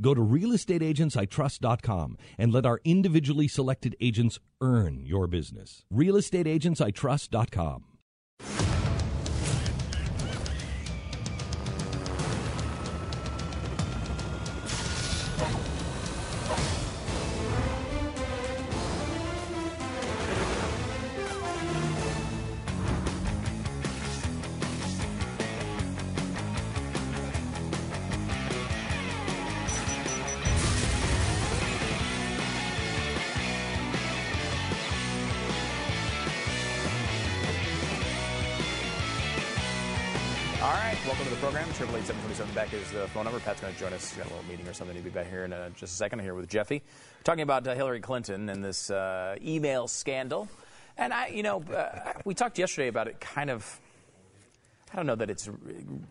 go to realestateagentsitrust.com and let our individually selected agents earn your business. realestateagentsitrust.com. phone number. Pat's going to join us. He's got a little meeting or something. He'll be back here in uh, just a second. Here with Jeffy, talking about uh, Hillary Clinton and this uh, email scandal. And I, you know, uh, we talked yesterday about it. Kind of, I don't know that it's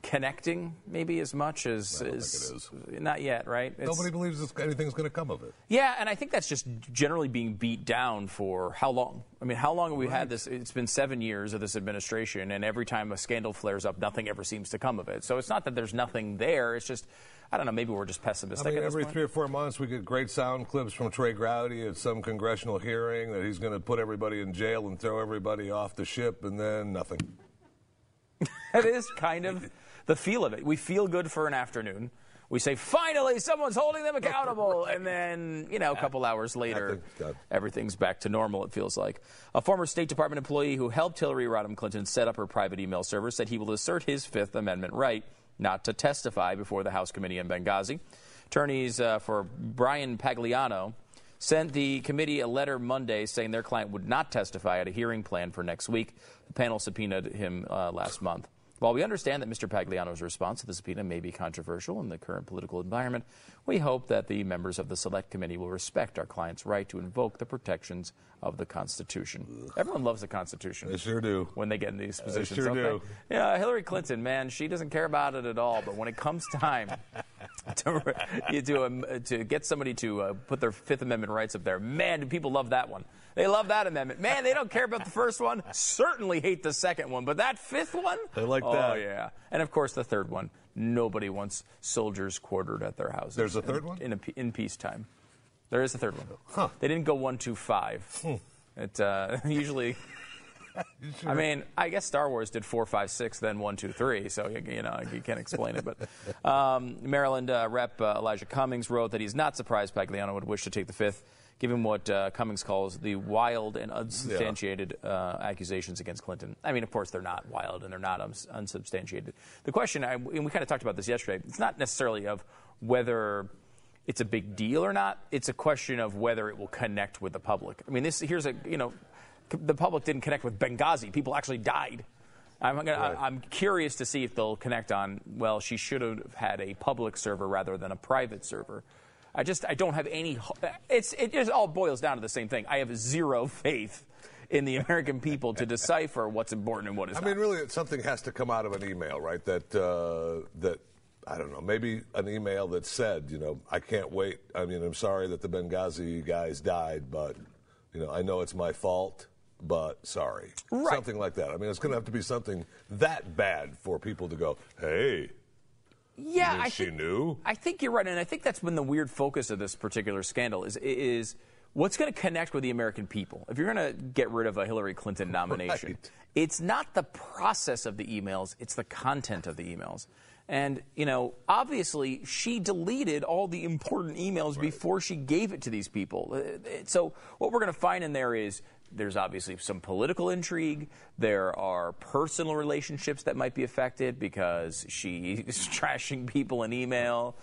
connecting maybe as much as, I don't as think it is. not yet, right? It's- Nobody believes anything's going to come of it. yeah, and I think that's just generally being beat down for how long? I mean, how long have we had this? It's been seven years of this administration, and every time a scandal flares up, nothing ever seems to come of it. So it's not that there's nothing there. It's just, I don't know, maybe we're just I pessimistic. mean, at this every point. three or four months we get great sound clips from Trey Gowdy at some congressional hearing that he's going to put everybody in jail and throw everybody off the ship, and then nothing. That is kind of the feel of it. We feel good for an afternoon. We say, finally, someone's holding them accountable. And then, you know, a couple hours later, everything's back to normal, it feels like. A former State Department employee who helped Hillary Rodham Clinton set up her private email server said he will assert his Fifth Amendment right not to testify before the House committee in Benghazi. Attorneys uh, for Bryan Pagliano sent the committee a letter Monday saying their client would not testify at a hearing planned for next week. The panel subpoenaed him uh, last month. While we understand that Mr. Pagliano's response to the subpoena may be controversial in the current political environment, we hope that the members of the Select Committee will respect our client's right to invoke the protections of the Constitution. Everyone loves the Constitution They sure do. when they get in these positions. they sure do. they? Yeah, Hillary Clinton, man, she doesn't care about it at all. But when it comes time to you to, um, to get somebody to uh, put their Fifth Amendment rights up there, man, do people love that one? They love that amendment. Man, they don't care about the first one. Certainly hate the second one, but that fifth one, They like oh, that. yeah, and of course the third one. Nobody wants soldiers quartered at their houses. There's a third in, one? in, a, in peacetime. There is a third one. Huh. Hmm. They didn't go one, two, five. It uh, usually. I mean, I guess Star Wars did four, five, six, then one, two, three. So you, you know you can't explain it. But um, Maryland uh, Rep uh, Elijah Cummings wrote that he's not surprised Pagliano would wish to take the fifth, given what uh, Cummings calls the wild and unsubstantiated uh, accusations against Clinton. I mean, of course, they're not wild and they're not uns- unsubstantiated. The question, I, and we kind of talked about this yesterday. It's not necessarily of whether it's a big deal or not. It's a question of whether it will connect with the public. I mean, this here's a you know, c- the public didn't connect with Benghazi. People actually died. I'm gonna, Right. I'm curious to see if they'll connect on. Well, she should have had a public server rather than a private server. I just I don't have any. It's it just all boils down to the same thing. I have zero faith in the American people to decipher what's important and what is not. I not. mean, really, something has to come out of an email, right? That uh, that I don't know, maybe an email that said, you know, I can't wait. I mean, I'm sorry that the Benghazi guys died, but you know, I know it's my fault, but sorry, Right. something like that. I mean, it's going to have to be something that bad for people to go, hey, Yeah, I she think, knew? I think you're right, and I think that's been the weird focus of this particular scandal is is what's going to connect with the American people. If you're going to get rid of a Hillary Clinton nomination, Right. it's not the process of the emails; it's the content of the emails. And you know, obviously, she deleted all the important emails before she gave it to these people. Uh, So what we're going to find in there is there's obviously some political intrigue. There are personal relationships that might be affected because she is trashing people in email.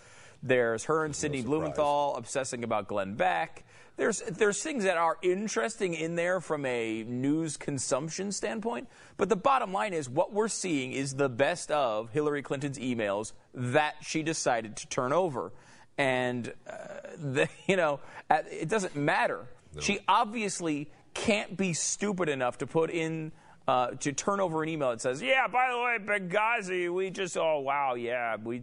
There's her and Sidney surprise. Blumenthal obsessing about Glenn Beck. There's there's things that are interesting in there from a news consumption standpoint, but the bottom line is what we're seeing is the best of Hillary Clinton's emails that she decided to turn over, and uh, the, you know it doesn't matter She obviously can't be stupid enough to put in. Uh, to turn over an email that says, "Yeah, by the way, Benghazi, we just oh wow, yeah, we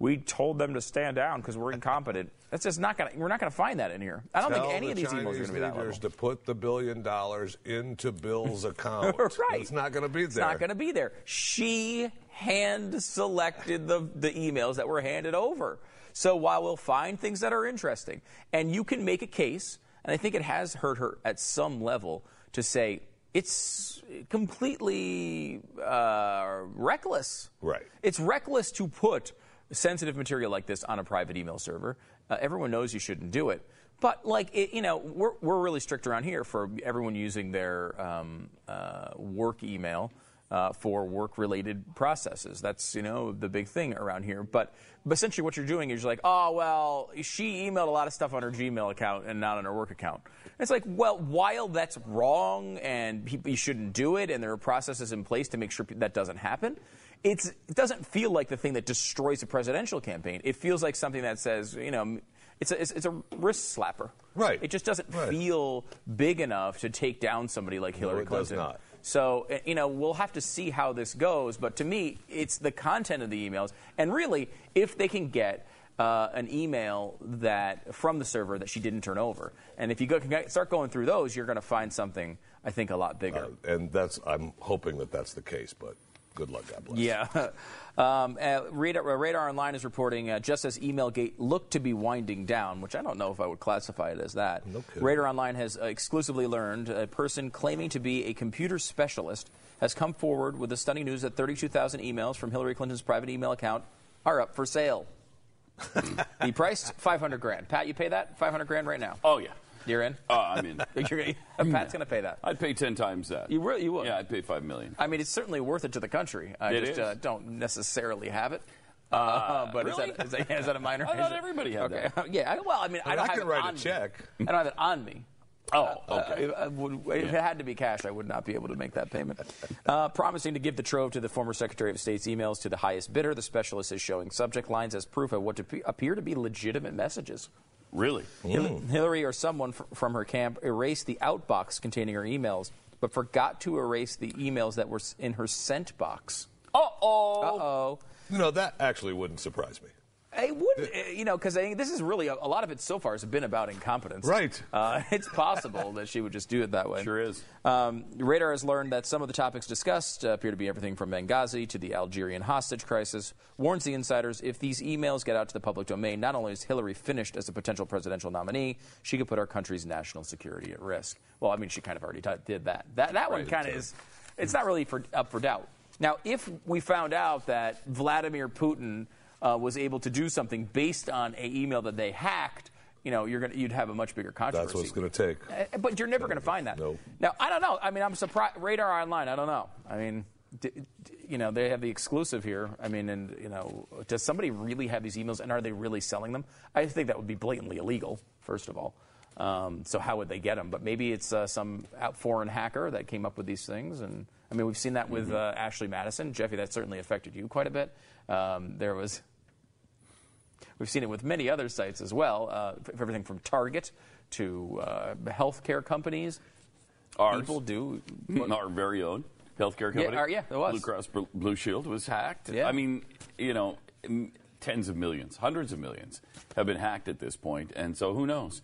we told them to stand down because we're incompetent." That's just not gonna. We're not gonna find that in here. I don't Tell think any the of these Chinese emails are gonna be that level. to put the billion dollars into Bill's account. right. It's not going to be there. It's not going to be there. She hand selected the, the emails that were handed over. So while we'll find things that are interesting, and you can make a case, and I think it has hurt her at some level to say it's completely uh, reckless. Right. It's reckless to put sensitive material like this on a private email server. Uh, everyone knows you shouldn't do it. But like it, you know, we're we're really strict around here for everyone using their um, uh, work email uh, for work-related processes. That's you know the big thing around here. But, but essentially, what you're doing is you're like, oh well, she emailed a lot of stuff on her Gmail account and not on her work account. And it's like, well, while that's wrong and you shouldn't do it, and there are processes in place to make sure that doesn't happen. It's, it doesn't feel like the thing that destroys a presidential campaign. It feels like something that says, you know, it's a, it's, it's a wrist slapper. Right. It just doesn't Right. feel big enough to take down somebody like Hillary it does Clinton. not. So, uh, you know, we'll have to see how this goes. But to me, it's the content of the emails. And really, if they can get uh, an email that from the server that she didn't turn over, and if you go, start going through those, you're going to find something, I think, a lot bigger. Uh, and that's I'm hoping that that's the case, but good luck, God bless. Yeah. Um, uh, Radar, uh, Radar Online is reporting uh, just as Emailgate looked to be winding down, which I don't know if I would classify it as that. No kidding. Radar Online has uh, exclusively learned a person claiming to be a computer specialist has come forward with the stunning news that 32,000 emails from Hillary Clinton's private email account are up for sale. the price 500 grand. Pat, you pay that 500 grand right now. Oh yeah. You're in. Uh, I'm in. You're, Pat's going to pay that. I'd pay ten times that. You really- you would? Yeah, I'd pay five million. I mean, it's certainly worth it to the country. I It just is. Uh, don't necessarily have it. Uh, but really? is, that, is, that, is that a minor? I thought is it- everybody had okay. that. yeah. I- Well, I mean, I I, don't have can it write on a check. Me. I don't have it on me. Oh, Uh, okay. if, I would- if it had to be cash, I would not be able to make that payment. Uh, promising to give the trove to the former Secretary of State's emails to the highest bidder, the specialist is showing subject lines as proof of what to pe- appear to be legitimate messages. Really? Hil- Hillary or someone fr- from her camp erased the outbox containing her emails, but forgot to erase the emails that were in her sent box. Uh oh. Uh oh. You know that actually wouldn't surprise me. It wouldn't, uh, you know, because this is really a, a lot of it so far has been about incompetence. Right. Uh, it's possible that she would just do it that way. Sure is. Um, Radar has learned that some of the topics discussed uh, appear to be everything from Benghazi to the Algerian hostage crisis. Warns the insiders if these emails get out to the public domain, not only is Hillary finished as a potential presidential nominee, she could put our country's national security at risk. Well, I mean, she kind of already t- did that. That, that one kind of is, it's not really for, up for doubt. Now, if we found out that Vladimir Putin uh, was able to do something based on a email that they hacked, you know, you're gonna, you'd have a much bigger controversy. That's what it's going to take. Uh, But you're never going to find that. No. Now, I don't know. I mean, I'm surprised. Radar Online, I don't know. I mean, d- d- you know, they have the exclusive here. I mean, and, you know, does somebody really have these emails and are they really selling them? I think that would be blatantly illegal, first of all. Um, so how would they get them? But maybe it's uh, some out foreign hacker that came up with these things. And I mean, we've seen that with uh, Ashley Madison. Jeffy, that certainly affected you quite a bit. Um, there was We've seen it with many other sites as well, uh, everything from Target to uh, healthcare companies. Ours. People do. Our very own healthcare Yeah, company. our- yeah, it was. Blue Cross Blue Shield was hacked. Yeah. I mean, you know, tens of millions, hundreds of millions have been hacked at this point, and so who knows?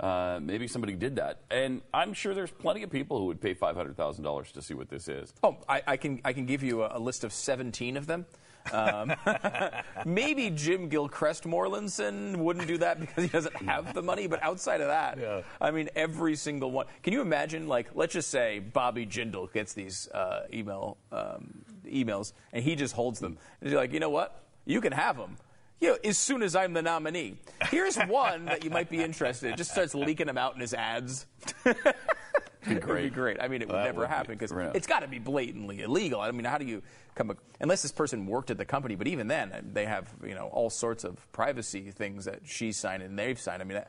Uh, maybe somebody did that, and I'm sure there's plenty of people who would pay five hundred thousand dollars to see what this is. Oh, I, I can I can give you a, a list of 17 of them. Um, maybe Jim Gilchrist Morlinson wouldn't do that because he doesn't have the money, but outside of that, Yeah. I mean, every single one. Can you imagine, like, let's just say Bobby Jindal gets these uh, email um, emails and he just holds them. And he's like, you know what? You can have them. You know, as soon as I'm the nominee. Here's one that you might be interested in. Just starts leaking them out in his ads. It would be great. I mean, it would That never would happen because great. it's got to be blatantly illegal. I mean, how do you come unless this person worked at the company? But even then, they have you know all sorts of privacy things that she signed and they've signed. I mean,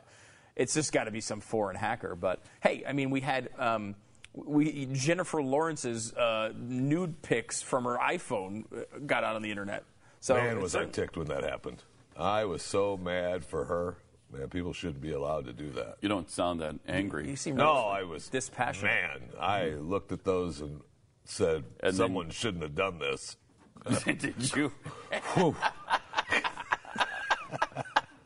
it's just got to be some foreign hacker. But hey, I mean, we had. Um, we, Jennifer Lawrence's uh, nude pics from her iPhone uh, got out on the internet. So Man, was I ticked when that happened. I was so mad for her. man. People shouldn't be allowed to do that. You don't sound that angry. You seem No, I was dispassionate. Man, I looked at those and said, And then- someone shouldn't have done this. Did you?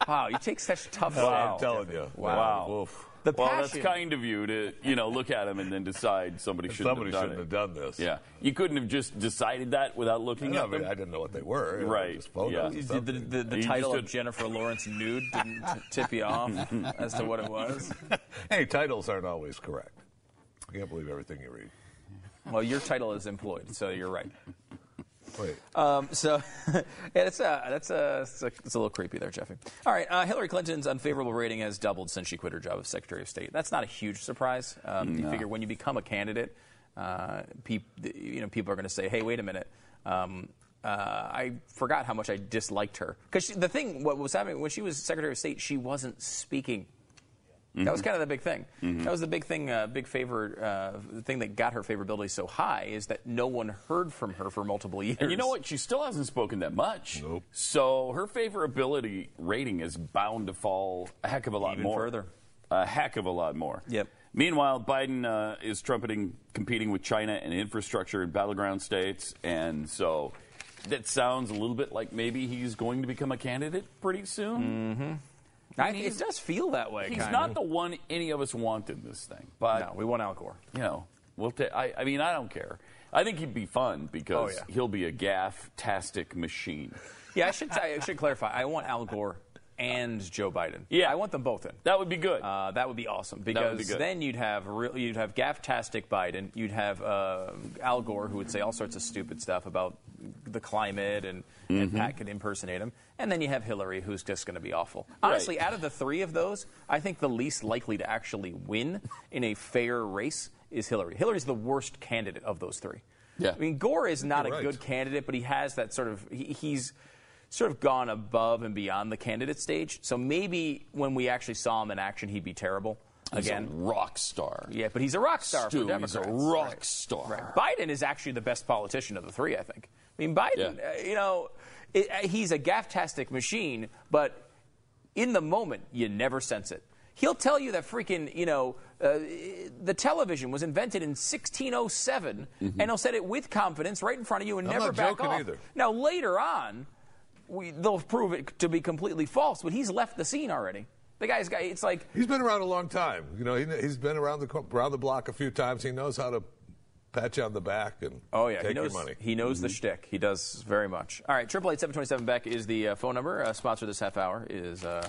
Wow, you take such tough I'm telling you. Wow. Man, woof. The Well, passion. that's kind of you to you know look at him and then decide somebody shouldn't Somebody have done shouldn't it. have done this. Yeah, you couldn't have just decided that without looking No, I, mean, them. I didn't know what they were. you know, Right, just photos yeah. the, the, the, the title just of Jennifer Lawrence nude didn't tip you off as to what it was. hey, titles aren't always correct. I can't believe everything you read. Well, your title is employed, so you're right. Wait. Um, so yeah, that's uh, that's uh, it's a, it's a little creepy there, Jeffy. All right, uh, Hillary Clinton's unfavorable rating has doubled since she quit her job as Secretary of State. That's not a huge surprise. Um, You figure when you become a candidate, uh, peop, you know people are going to say, "Hey, wait a minute." Um, uh, I forgot how much I disliked her because the thing what was happening when she was Secretary of State, she wasn't speaking. That was kind of the big thing. That was the big thing, uh, big favor, uh, the thing that got her favorability so high is that no one heard from her for multiple years. And you know what? She still hasn't spoken that much. Nope. So her favorability rating is bound to fall a heck of a lot Even more. further. A heck of a lot more. Yep. Meanwhile, Biden uh, is trumpeting competing with China and infrastructure in battleground states, and so that sounds a little bit like maybe he's going to become a candidate pretty soon. I, it does feel that way. He's kinda. not the one any of us want in this thing, but No, we want Al Gore. you know, we'll ta- I, I mean, I don't care. I think he'd be fun because Oh, yeah. he'll be a gaff-tastic machine. Yeah, I should I should clarify. I want Al Gore and Joe Biden. Yeah. I want them both in. That would be good. Uh, that would be awesome because be then you'd have real, you'd have gaff-tastic Biden, you'd have uh, Al Gore who would say all sorts of stupid stuff about the climate and, and Mm-hmm. Pat could impersonate him, and then you have Hillary who's just going to be awful. Honestly, out of the three of those, I think the least likely to actually win in a fair race is Hillary. Hillary's the worst candidate of those three. Yeah. I mean, Gore is not a You're right. good candidate, but he has that sort of he, he's sort of gone above and beyond the candidate stage. So maybe when we actually saw him in action, he'd be terrible. He's Again, a rock star. yeah, but he's a rock star Stu, for Democrats. he's a rock Right. star. Right. Biden is actually the best politician of the three, I think. I mean, Biden, Yeah. uh, you know, it, uh, he's a gaff-tastic machine, but in the moment, you never sense it. He'll tell you that freaking, you know, uh, the television was invented in 1607, and he'll say it with confidence right in front of you and I'm never back off. either. Now, later on, we, they'll prove it to be completely false, but he's left the scene already. The guy's got, it's like, He's been around a long time. You know, he, he's been around the around the block a few times. He knows how to pat you on the back and Oh yeah, he knows. He knows the shtick. He does very much. All right, triple eight seven twenty seven Beck is the uh, phone number. Uh, sponsor this half hour is uh,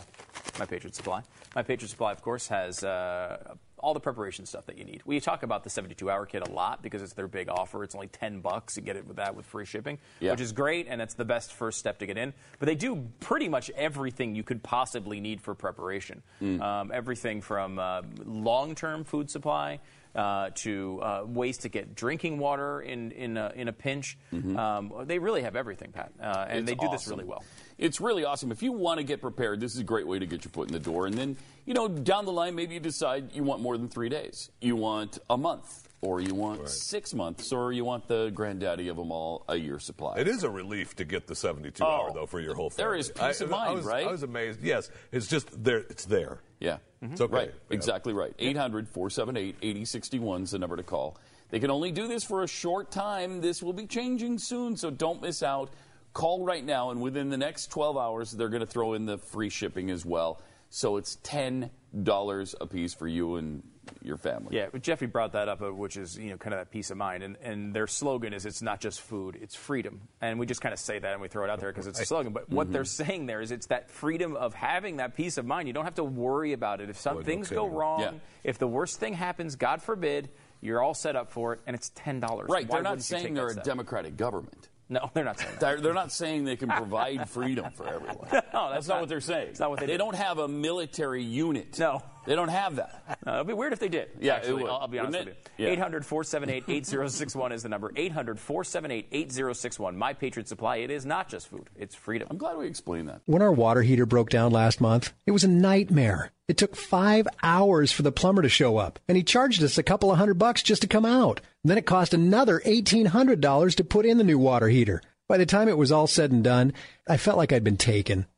My Patriot Supply. My Patriot Supply, of course, has uh, all the preparation stuff that you need. We talk about the seventy two hour kit a lot because it's their big offer. It's only ten bucks. You get it with that with free shipping, Yeah. which is great, and it's the best first step to get in. But they do pretty much everything you could possibly need for preparation. Um, everything from uh, long term food supply uh, to uh, ways to get drinking water in in a, in a pinch. Um, they really have everything, Pat, uh, and It's they do this really well. It's really awesome. If you want to get prepared, this is a great way to get your foot in the door. And then, you know, down the line, maybe you decide you want more than three days. You want a month, or you want six months, or you want the granddaddy of them all, a year supply. It is a relief to get the 72 Oh, hour though for your whole there family. is peace of mind, I was, right? I was amazed. Yes, it's just there. It's there. Yeah. Mm-hmm. It's okay. Right. Yeah. Exactly right. 800 478 8061 is the number to call. They can only do this for a short time. This will be changing soon, so don't miss out. Call right now, and within the next 12 hours, they're going to throw in the free shipping as well. So it's $10 a piece for you and your family. Yeah, Jeffrey brought that up, uh, which is you know kind of that peace of mind, and, and their slogan is it's not just food, it's freedom, and we just kind of say that and we throw it out there because it's a slogan. But what they're saying there is it's that freedom of having that peace of mind. You don't have to worry about it if some Boy, things go wrong. Yeah. If the worst thing happens, God forbid, you're all set up for it, and it's ten dollars. Right. They're not saying they're a democratic government. No, they're not saying that. They're, they're not saying they can provide freedom for everyone. No, that's, that's not, not- what they're saying. It's not what they They do. don't have a military unit. No. They don't have that. Uh, it'd be weird if they did. Yeah, it actually. would. I'll, I'll be honest Wouldn't with you. Yeah. 800 478 8061 is the number. 800 478 8061. My Patriot Supply. It is not just food, it's freedom. I'm glad we explained that. When our water heater broke down last month, it was a nightmare. It took five hours for the plumber to show up, and he charged us a couple of hundred bucks just to come out. Then it cost another $1,800 to put in the new water heater. By the time it was all said and done, I felt like I'd been taken.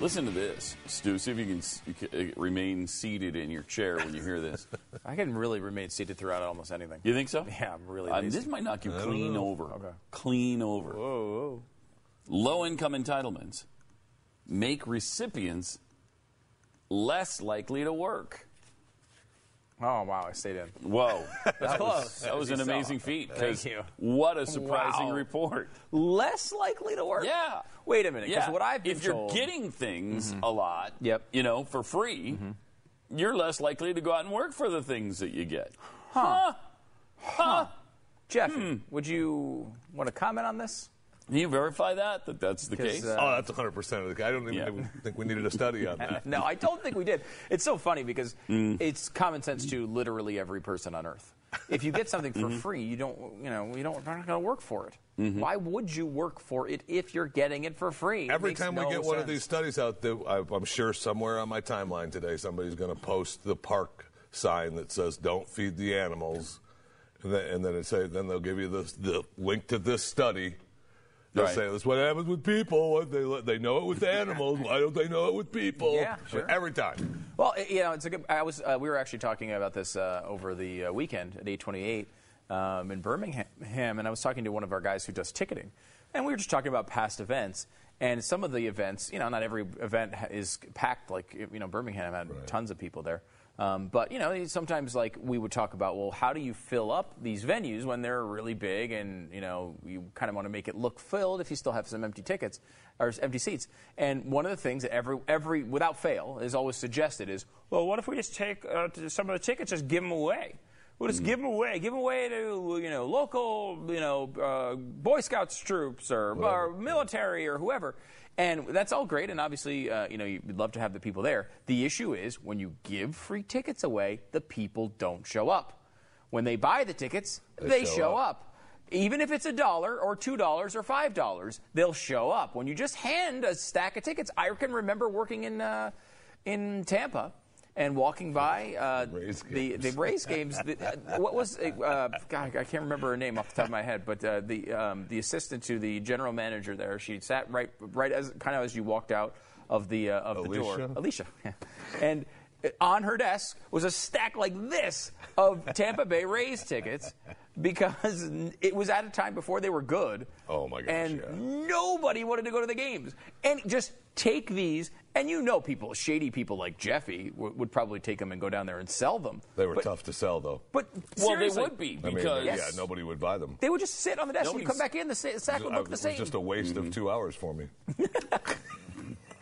Listen to this, Stu. See if you can you can, uh, remain seated in your chair when you hear this. I can really remain seated throughout almost anything. You think so? Yeah, I'm really lazy. this might knock you clean over. Okay. Clean over. Whoa, Low income entitlements make recipients less likely to work. Oh, wow, I stayed in. Whoa. That close, was, that was an saw. amazing feat. Thank you. What a surprising Wow. report. Less likely to work? Yeah. Wait a minute, Yeah. what I've been if you're told- getting things a lot, Yep. you know, for free, you're less likely to go out and work for the things that you get. Huh? Huh? Jeff, Hmm. would you want to comment on this? Can you verify that that that's the case? uh, Oh, that's 100% of the case. I don't even, Yeah. think we needed a study on that. No, I don't think we did. It's so funny because Mm. it's common sense to literally every person on earth. If you get something Mm-hmm. for free, you don't, you know, you don't, you're not going to work for it. Mm-hmm. Why would you work for it if you're getting it for free? It Every time no we get one of these studies out, there, I- I'm sure somewhere on my timeline today, somebody's going to post the park sign that says "Don't feed the animals," and then, and then it say, then they'll give you the the link to this study. They'll Right. say, "That's what happens with people. What They they know it with animals. Why don't they know it with people?" Yeah, sure. Every time. Well, you know, it's a good. I was. Uh, we were actually talking about this uh, over the uh, weekend at 828 um, in Birmingham, and I was talking to one of our guys who does ticketing, and we were just talking about past events. And some of the events, you know, not every event is packed. Like you know, Birmingham had tons of people there. Um, but you know, sometimes like we would talk about, well, how do you fill up these venues when they're really big, and you know, you kind of want to make it look filled if you still have some empty tickets or empty seats. And one of the things that every every without fail is always suggested is, well, what if we just take uh, some of the tickets, just give them away? We'll just give them away. Give them away to you know local you know uh, Boy Scouts troops or, or military or whoever. And that's all great, and obviously, uh, you know, you'd love to have the people there. The issue is when you give free tickets away, the people don't show up. When they buy the tickets, they, show show up. up. Even if it's a dollar or two dollars or five dollars, they'll show up. When you just hand a stack of tickets, I can remember working in uh, in Tampa and walking by uh, the the Rays games. The, uh, what was uh, God? I can't remember her name off the top of my head, but uh, the um, the assistant to the general manager there. She sat right right as kind of as you walked out of the uh, of the door. Alicia? Alicia, yeah. and on her desk was a stack like this of Tampa Bay Rays tickets because it was at a time before they were good. Oh, my gosh, And yeah. nobody wanted to go to the games. And just take these, and you know, people, shady people like Jeffy w- would probably take them and go down there and sell them. They were But- tough to sell, though. But well, they would be I mean, because yeah, nobody would buy them. They would just sit on the desk. and You come back in, the sa- sack would I- look it the was same. just a waste of mm-hmm. two hours for me.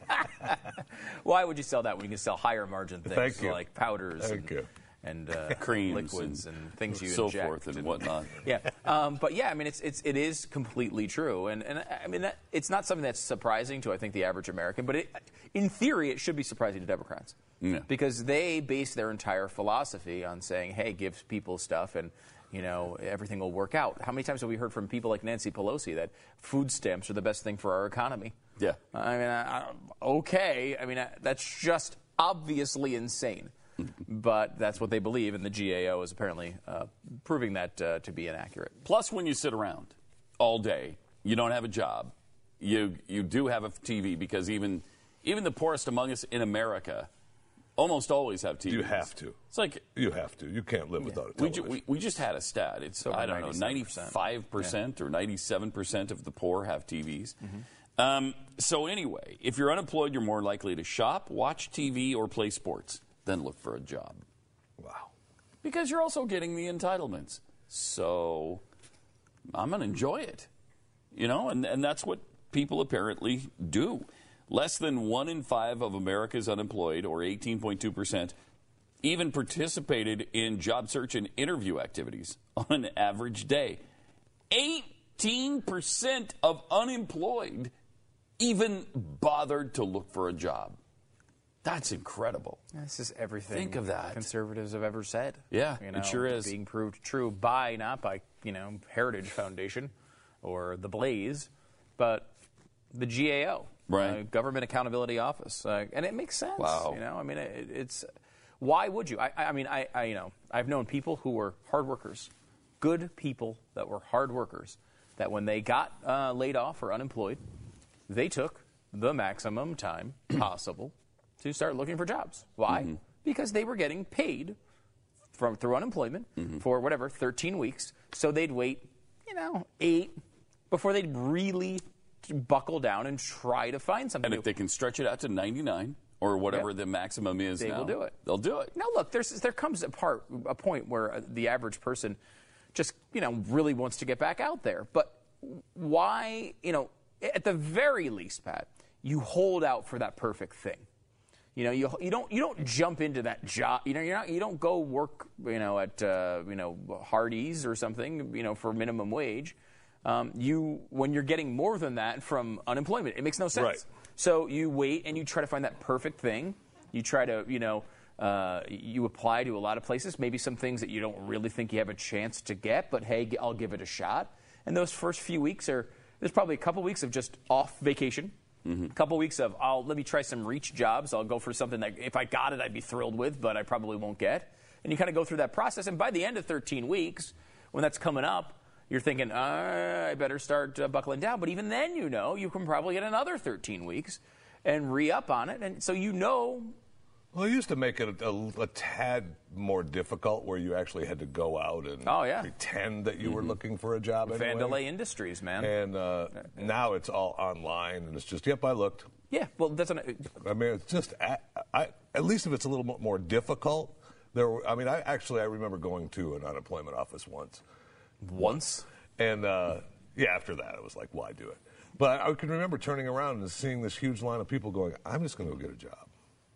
Why would you sell that when you can sell higher margin things Thank you. like powders Thank and, you. and uh, creams liquids and, things you so inject forth and whatnot. Yeah, um, but yeah, I mean, it's, it's it is completely true, and and I mean, that, it's not something that's surprising to I think the average American, but it, in theory, it should be surprising to Democrats Yeah. because they base their entire philosophy on saying, "Hey, give people stuff and." You know, everything will work out. How many times have we heard from people like Nancy Pelosi that food stamps are the best thing for our economy? Yeah. I mean, I, I, okay. I mean, I, that's just obviously insane. but that's what they believe, and the GAO is apparently uh, proving that uh, to be inaccurate. Plus, when you sit around all day, you don't have a job. You you do have a TV because even even the poorest among us in America almost always have TVs. You have to. It's like You have to. You can't live without a we, ju- we, we just had a stat. It's over I don't know, 97%. ninety five percent or ninety seven percent of the poor have TVs. Mm-hmm. Um, so anyway, if you're unemployed, you're more likely to shop, watch TV, or play sports than look for a job. Wow. Because you're also getting the entitlements. So I'm going to enjoy it. You know, and, and that's what people apparently do. Less than one in five of America's unemployed, or 18.2%, even participated in job search and interview activities on an average day. 18% of unemployed even bothered to look for a job. That's incredible. This is everything. Think of that. Conservatives have ever said. Yeah, you it know, sure is. being proved true by not by you know Heritage Foundation or the Blaze, but the GAO, Right. uh, Government Accountability Office, uh, and it makes sense. Wow. You know, I mean, it, it's why would you? I, I mean, I, I you know I've known people who were hard workers, good people that were hard workers, that when they got uh, laid off or unemployed, they took the maximum time possible to start looking for jobs. Why? Because they were getting paid from through unemployment for whatever 13 weeks, so they'd wait, you know, eight before they'd really buckle down and try to find something. And new. if they can stretch it out to 99 or whatever Yep. the maximum is They now, will do it. They'll do it. Now, look, there's there comes a part a point where uh, the average person just you know really wants to get back out there. But why you know at the very least, Pat, you hold out for that perfect thing. You know, you, you don't you don't jump into that job. You know, you're not you don't go work you know at uh, you know Hardee's or something you know for minimum wage. Um, you when you're getting more than that from unemployment, it makes no sense. Right. So you wait and you try to find that perfect thing. You try to, you know, uh, you apply to a lot of places, maybe some things that you don't really think you have a chance to get, but hey, I'll give it a shot. And those first few weeks are, there's probably a couple weeks of just off vacation. A couple weeks of, I'll let me try some reach jobs. I'll go for something that if I got it, I'd be thrilled with, but I probably won't get. And you kind of go through that process. And by the end of 13 weeks, when that's coming up, you're thinking, uh, I better start uh, buckling down. But even then, you know, you can probably get another 13 weeks and re up on it. And so you know, Well, it used to make it a, a, a tad more difficult where you actually had to go out and Oh, yeah. pretend that you were looking for a job anyway. Vandelay Industries, man. And uh, now it's all online, and it's just, yep, I looked. yeah, well, that's an, I mean, it's just, I, I, at least if it's a little mo- more difficult, there. Were, I mean, I actually I remember going to an unemployment office once, once. and uh, yeah, after that it was like, why do it? But I can remember turning around and seeing this huge line of people going, "I'm just going to go get a job.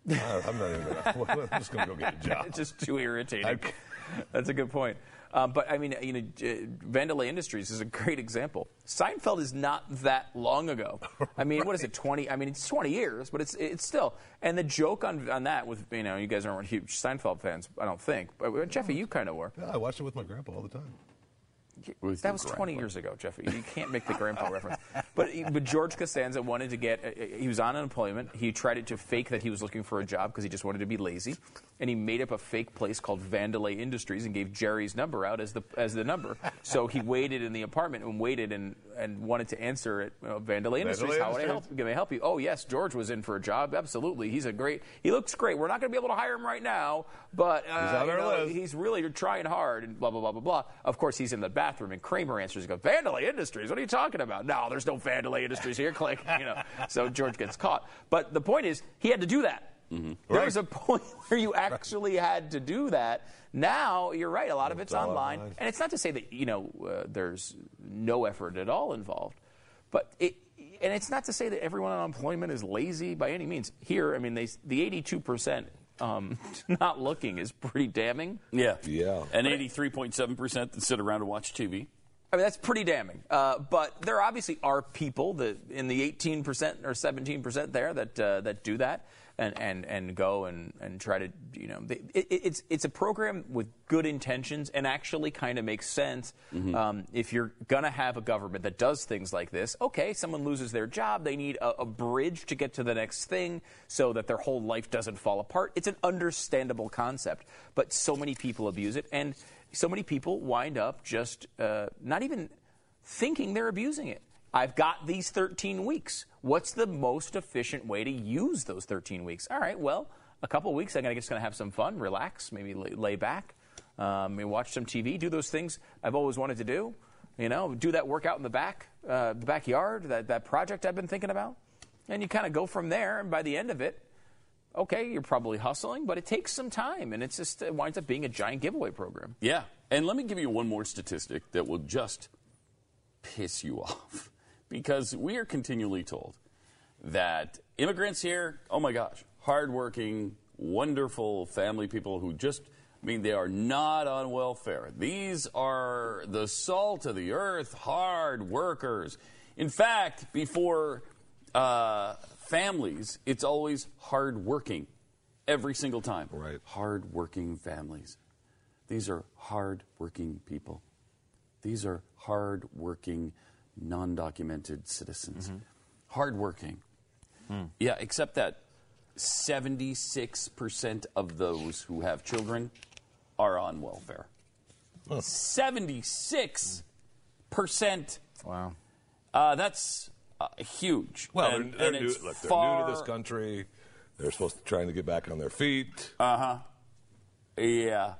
I- I'm not even. Gonna, I'm just going to go get a job." It's just too irritating. That's a good point. Um, but I mean, you know, uh, Vandelay Industries is a great example. Seinfeld is not that long ago. I mean, what is it? Twenty? I mean, it's twenty years, but it's it's still. And the joke on on that with you know, you guys aren't huge Seinfeld fans, I don't think. But Jeffy, you kind of were. Yeah, I watched it with my grandpa all the time. That was 20 years ago, Jeffy. You can't make the grandpa reference. But but George Costanza wanted to get. uh, He was on unemployment. He tried to fake that he was looking for a job because he just wanted to be lazy, and he made up a fake place called Vandelay Industries and gave Jerry's number out as the as the number. So he waited in the apartment and waited and and wanted to answer it. You know, Vandelay Industries. How would I help? Can I help you? Oh yes, George was in for a job. Absolutely, he's a great. He looks great. We're not going to be able to hire him right now, but uh, He's know, he's really trying hard and blah blah blah blah blah. Of course, he's in the bathroom and Kramer answers. Goes, "Vandelay Industries? What are you talking about? No, there's no Vandelay Industries here." Click, you know. So George gets caught. But the point is, he had to do that. There Right. was a point where you actually had to do that. Now you're right. A lot of it's online, online. and it's not to say that you know uh, there's no effort at all involved, but it. And it's not to say that everyone on unemployment is lazy by any means. Here, I mean, they, the 82 percent um, not looking is pretty damning. Yeah. Yeah. And 83.7% that sit around and watch TV. I mean, that's pretty damning. Uh, but there obviously are people that in the 18% or 17% there that uh, that do that and, and, and go and, and try to, you know, they, it, it's it's a program with good intentions and actually kind of makes sense. Um, if you're going to have a government that does things like this, okay, someone loses their job, they need a, a bridge to get to the next thing so that their whole life doesn't fall apart. It's an understandable concept, but so many people abuse it. And so many people wind up just uh, not even thinking they're abusing it. I've got these 13 weeks. What's the most efficient way to use those 13 weeks? All right, well, a couple weeks, I'm just going to have some fun, relax, maybe lay, lay back, um, maybe watch some TV, do those things I've always wanted to do. You know, do that workout in the back, uh, the backyard, that, that project I've been thinking about. And you kind of go from there, and by the end of it, okay, you're probably hustling, but it takes some time, and it's just it winds up being a giant giveaway program. Yeah. And let me give you one more statistic that will just piss you off. Because we are continually told that immigrants here, oh my gosh, hardworking, wonderful family people who just, I mean, they are not on welfare. These are the salt of the earth, hard workers. In fact, before uh, families, it's always hardworking every single time. Right. Hardworking families. These are hardworking people. These are hardworking, non documented citizens. Hardworking. Yeah, except that 76% of those who have children are on welfare. 76%. Wow. Uh, that's uh, huge. Well, And- they're, they're, new, look, they're far- new to this country. They're supposed to trying to get back on their feet. Uh-huh. Yeah.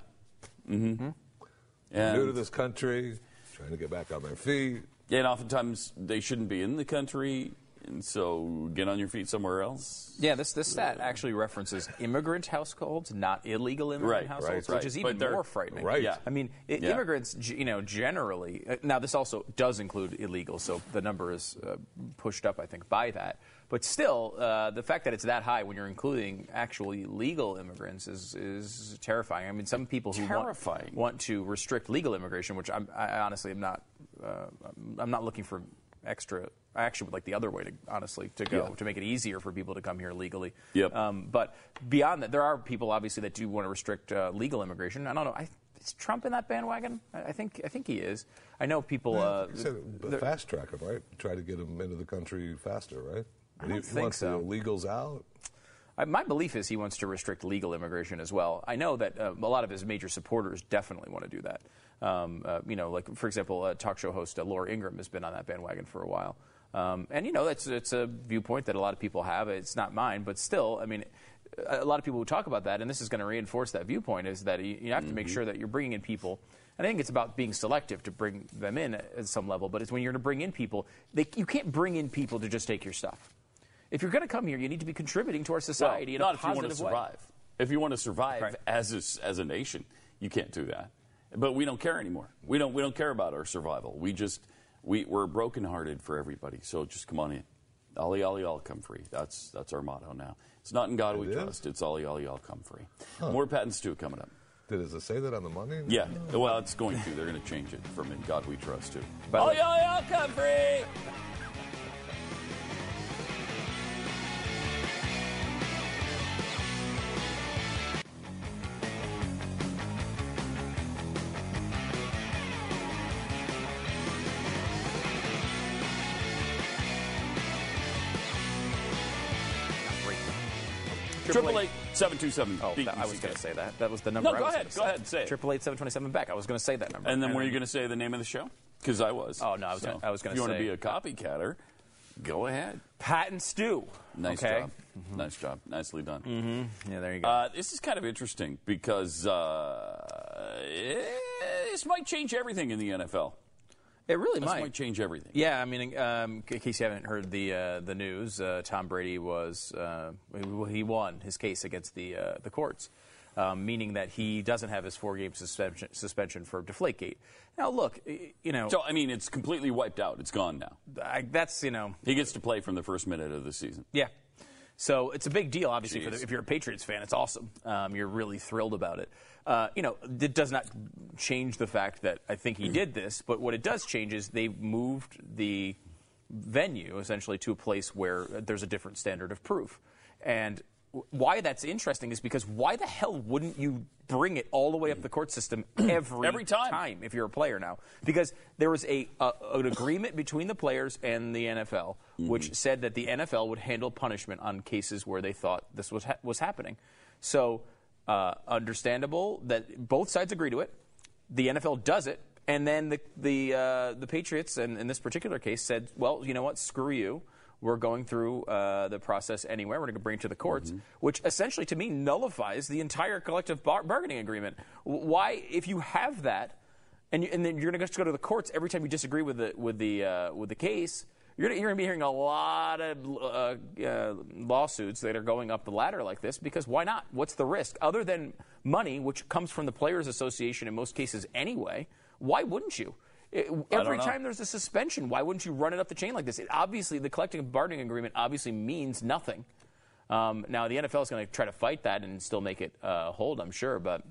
Mm-hmm. new to this country, trying to get back on their feet. And oftentimes they shouldn't be in the country, and so get on your feet somewhere else. Yeah, this this stat actually references immigrant households, not illegal immigrant Right, households, right, which is even more frightening. right. Yeah. I mean, i Yeah. immigrants, you know, generally. Uh, now, this also does include illegal, so the number is uh, pushed up, I think, by that. But still, uh, the fact that it's that high when you're including actually legal immigrants is is terrifying. I mean, some people who want, want to restrict legal immigration, which I'm, I honestly am not. Uh, I'm not looking for extra. I actually would like the other way to honestly to go Yeah. to make it easier for people to come here legally. Yep. Um, but beyond that, there are people obviously that do want to restrict uh, legal immigration. I don't know. I, is Trump in that bandwagon? I, think I think he is. I know people. Uh, fast track them, right? Try to get them into the country faster, right? I don't he, think wants so. the illegals out. I, my belief is he wants to restrict legal immigration as well. I know that uh, a lot of his major supporters definitely want to do that. Um, uh, you know, like for example, uh, talk show host uh, Laura Ingraham has been on that bandwagon for a while. Um, and you know, that's it's a viewpoint that a lot of people have. It's not mine, but still, I mean, a lot of people who talk about that, and this is going to reinforce that viewpoint, is that you, you have to make sure that you're bringing in people. And I think it's about being selective to bring them in at at some level. But it's when you're going to bring in people, they, you can't bring in people to just take your stuff. If you're going to come here, you need to be contributing to our society well, in not if you want positive to way. survive. If you want to survive Right. as a, s- as a nation, you can't do that. But we don't care anymore. We don't we don't care about our survival. We just we we're brokenhearted for everybody. So just come on in. Ollie, ollie, all y'all come free. That's that's our motto now. It's not in God we is? trust. It's ollie, ollie, all come free. More patents too coming up. Did it say that on the money? Yeah. Well, it's going to. They're going to change it from in God we trust to By the ollie, way- ollie, all come free. Triple eight seven two seven. Oh, that, I was going to say that. That was the number. No, I go was ahead. Go ahead and say it. Triple eight seven twenty seven Beck. I was going to say that number. And then were you going to say the name of the show? Because I was. Oh, no, I was gonna- I was gonna If you want to be a copycatter, go ahead. Pat and Stu? Nice okay? job. Nice job. Nicely done. Mm-hmm. Yeah, there you go. Uh, this is kind of interesting because uh, eh, this might change everything in the NFL. It really This might. might change everything. Yeah, I mean, um, in case you haven't heard the uh, the news, uh, Tom Brady was uh, he- won his case against the uh, the courts, um, meaning that he doesn't have his four game suspension suspension for Deflategate. Now, look, you know, So, I mean, it's completely wiped out. It's gone now. I, that's you know, He gets to play from the first minute of the season. Yeah. So it's a big deal, obviously, for the, if you're a Patriots fan. It's awesome. Um, you're really thrilled about it. Uh, you know, it does not change the fact that I think he did this, but what it does change is they've moved the venue essentially to a place where there's a different standard of proof. And why that's interesting is because why the hell wouldn't you bring it all the way up the court system every, Every time. if you're a player now? Because there was a, an agreement between the players and the NFL, which said that the NFL would handle punishment on cases where they thought this was ha- was happening. So, uh, understandable that both sides agree to it. The NFL does it, and then the the uh, the Patriots, and in this particular case, said, "Well, you know what? Screw you." We're going through uh, the process anyway. We're going to bring it to the courts, which essentially, to me, nullifies the entire collective bar- bargaining agreement. Why, if you have that, and, you, and then you're going to go to the courts every time you disagree with the with the uh, with the case. You're, you're going to be hearing a lot of uh, uh, lawsuits that are going up the ladder like this because why not? What's the risk other than money, which comes from the players' association in most cases anyway? Why wouldn't you? It- every time there's a suspension, why wouldn't you run it up the chain like this? It obviously, the collective bargaining agreement obviously means nothing. Um, now, the NFL is going to try to fight that and still make it uh, hold, I'm sure, but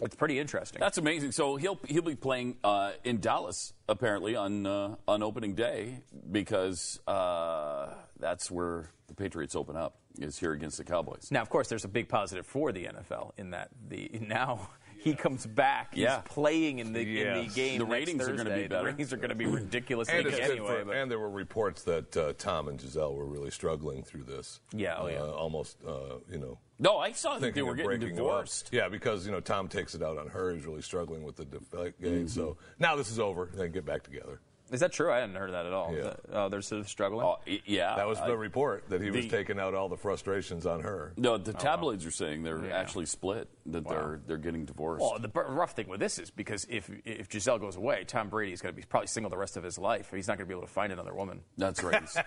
it's pretty interesting. That's amazing. So he'll he'll be playing uh, in Dallas apparently on uh, on opening day because uh, that's where the Patriots open up is here against the Cowboys. Now, of course, there's a big positive for the NFL in that the now he comes back. He's Yeah. playing in the in the game. The ratings are gonna be Thursday. The ratings are going to be ridiculously And, anyway. for- and there were reports that uh, Tom and Gisele were really struggling through this. Yeah, oh, yeah. Uh, almost, uh, you know, No, I saw that they were getting divorced. Up. Yeah, because you know Tom takes it out on her. He's really struggling with the gate. Mm-hmm. So now this is over. They get back together. Is that true? I hadn't heard that at all. Yeah. That- oh, they're sort of struggling. Oh, yeah, That was I- the report that he was the- taking out all the frustrations on her. No, the tabloids are saying they're Yeah. actually split. That they're they're getting divorced. Well, the br- rough thing with this is because if if Gisele goes away, Tom Brady is going to be probably single the rest of his life. He's not going to be able to find another woman. That's right. He's-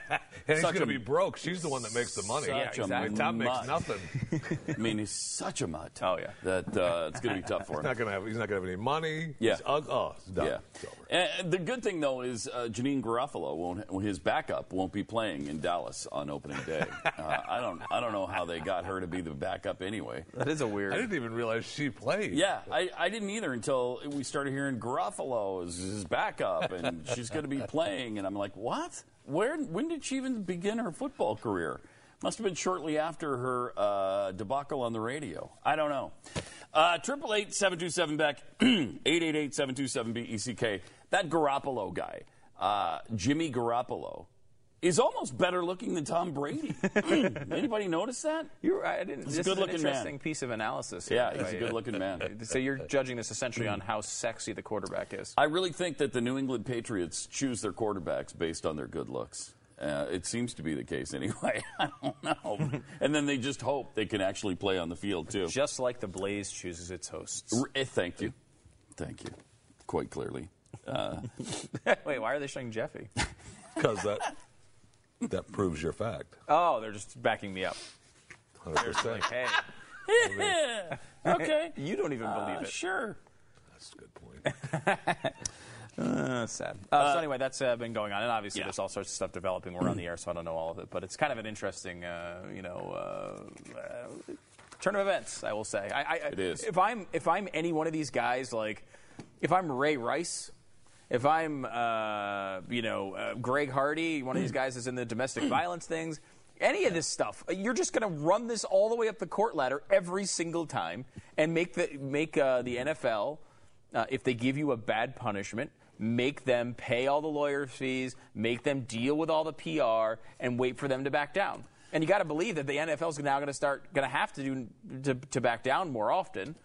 And he's going to be broke. She's the one that makes the money. Yeah, a exactly. And Tom makes nothing. I mean, he's such a mutt. Oh, yeah. That uh, it's going to be tough for He's him. not going to have. He's not going to have any money. Yeah. He's ug- oh, it's done. Yeah. It's over. And the good thing though is uh, Janeane Garofalo won't. His backup won't be playing in Dallas on opening day. Uh, I don't. I don't know how they got her to be the backup anyway. That is a weird. I didn't even realize she played. Yeah, I, I didn't either until we started hearing Garofalo is his backup and she's going to be playing, and I'm like, what? Where? When did she even begin her football career? Must have been shortly after her uh, debacle on the radio. I don't know. Uh, Triple eight seven two seven Beck eight eight eight seven two seven B E C K. That Garoppolo guy, uh, Jimmy Garoppolo, is almost better looking than Tom Brady. Anybody notice that? You're right. I didn't. He's a this is an good-looking man. interesting piece of analysis. here. Yeah, he's a good-looking man. So you're judging this essentially on how sexy the quarterback is. I really think that the New England Patriots choose their quarterbacks based on their good looks. Uh, it seems to be the case anyway. I don't know. and then they just hope they can actually play on the field, too. Just like the Blaze chooses its hosts. R- eh, thank you. Thank you. Quite clearly. Uh, Wait, why are they showing Jeffy? because that that proves your fact. Oh, they're just backing me up. Hundred percent. Hey, okay. you don't even Uh, believe it. sure. That's a good point. Uh, sad. Uh, so anyway, that's uh, been going on, and obviously yeah. there's all sorts of stuff developing. We're on the air, so I don't know all of it, but it's kind of an interesting, uh, you know, uh, uh, turn of events. I will say. I, I, It is. If I'm if I'm any one of these guys, like if I'm Ray Rice. If I'm, uh, you know, uh, Greg Hardy, one of these guys is in the domestic violence things, any of this stuff, you're just going to run this all the way up the court ladder every single time and make the make uh, the NFL uh, if they give you a bad punishment, make them pay all the lawyer fees, make them deal with all the PR, and wait for them to back down. And you got to believe that the NFL is now going to start going to have to do to, to back down more often.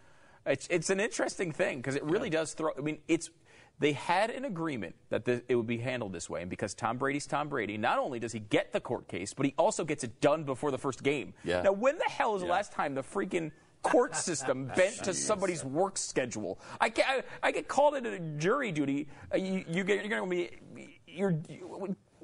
It's it's an interesting thing because it really does throw. I mean, it's they had an agreement that the, it would be handled this way, and because Tom Brady's Tom Brady, not only does he get the court case, but he also gets it done before the first game. Yeah. Now, when the hell was the last time the freaking court system bent to somebody's work schedule? I, get- I, I get called into jury duty. Uh, you, you get, you're going to be you're.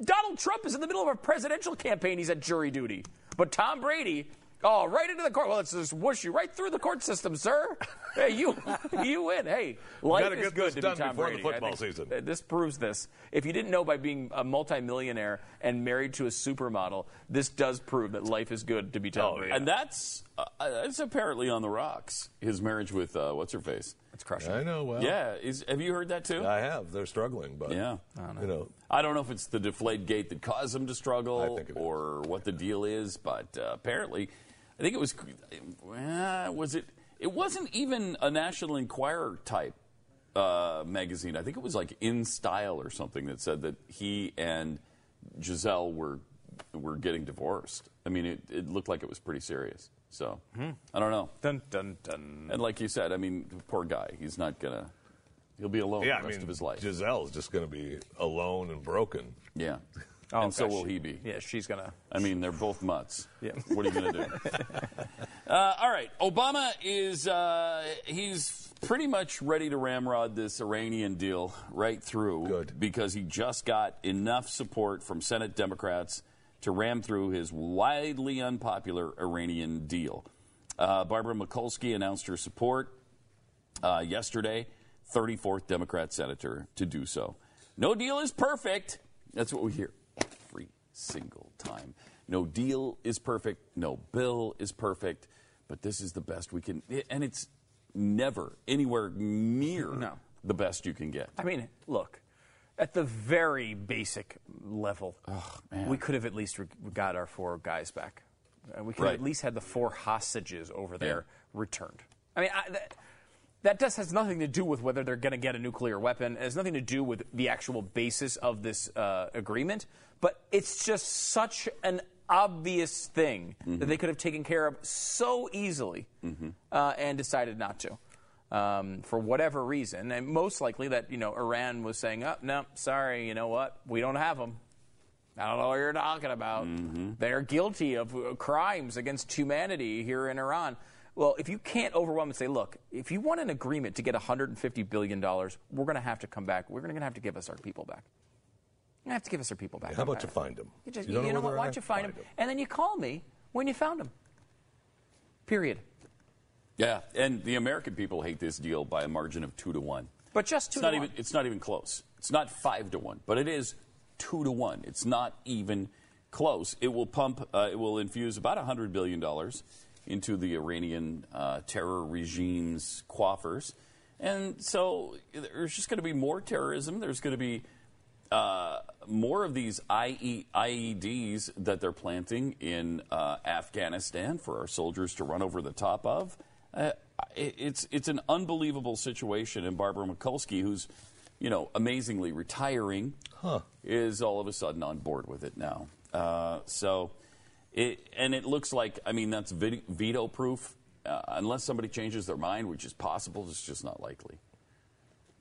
Donald Trump is in the middle of a presidential campaign. He's at jury duty, but Tom Brady. Oh, right into the court. Well, let's just whoosh you right through the court system, sir. Hey, you, you win. Hey, life Gotta is get good this to done be Tom before the Brady. I football season. uh, This proves this. If you didn't know by being a multimillionaire and married to a supermodel, this does prove that life is good to be Tom Brady. And that's uh, that's apparently on the rocks. His marriage with uh, what's her face? it's crushing. I know. Well, Yeah, is, have you heard that too? I have. They're struggling, but Yeah. I know. you know, I don't know if it's the deflate gate that caused them to struggle I think or what the deal is, but uh, apparently, I think it was. Uh, was it? It wasn't even a National Enquirer type uh, magazine. I think it was like In Style or something that said that he and Gisele were were getting divorced. I mean, it, it looked like it was pretty serious. So I don't know. Dun dun dun. And like you said, I mean, poor guy. He's not gonna. He'll be alone yeah. the I rest mean, of his life. Gisele's just going to be alone and broken. yeah. Oh, and so gosh. will he be. Yeah, she's gonna. I mean, they're both mutts. Yeah. What are you going to do? uh, all right. Obama is uh, he's pretty much ready to ramrod this Iranian deal right through. Good. Because he just got enough support from Senate Democrats to ram through his widely unpopular Iranian deal. Uh, Barbara Mikulski announced her support uh, yesterday, 34th Democrat senator to do so. No deal is perfect. That's what we hear every single time. No deal is perfect. No bill is perfect. But this is the best we can. And it's never anywhere near No. the best you can get. I mean, look, at the very basic level, man. we could have at least re- got our four guys back. Uh, we could Right. have at least had the four hostages over there Yeah. returned. I mean, I, that, that just has nothing to do with whether they're going to get a nuclear weapon. It has nothing to do with the actual basis of this uh, agreement. But it's just such an obvious thing that they could have taken care of so easily uh, and decided not to. Um, for whatever reason, and most likely that you know Iran was saying, "Oh no, sorry, you know what? We don't have them. I don't know what you're talking about. They're guilty of uh, crimes against humanity here in Iran." Well, if you can't overwhelm and say, "Look, if you want an agreement to get 150 billion dollars, we're going to have to come back. We're going to have to give us our people back. You're going to have to give us our people back." How about you find them? You, just, You you, don't know know where what? Why don't you find, Find them, 'em. and then you call me when you found them. Period. Yeah, and the American people hate this deal by a margin of two to one. But just two It's not to even. It's not even close. It's not five to one, but it is two to one. It's not even close. It will pump. Uh, it will infuse about hundred billion dollars into the Iranian uh, terror regime's coffers, and so there's just going to be more terrorism. There's going to be uh, more of these IE, IEDs that they're planting in uh, Afghanistan for our soldiers to run over the top of. Uh, it, it's it's an unbelievable situation, and Barbara Mikulski, who's you know amazingly retiring, is all of a sudden on board with it now. Uh, so, it and it looks like I mean that's veto proof, uh, unless somebody changes their mind, which is possible. It's just not likely.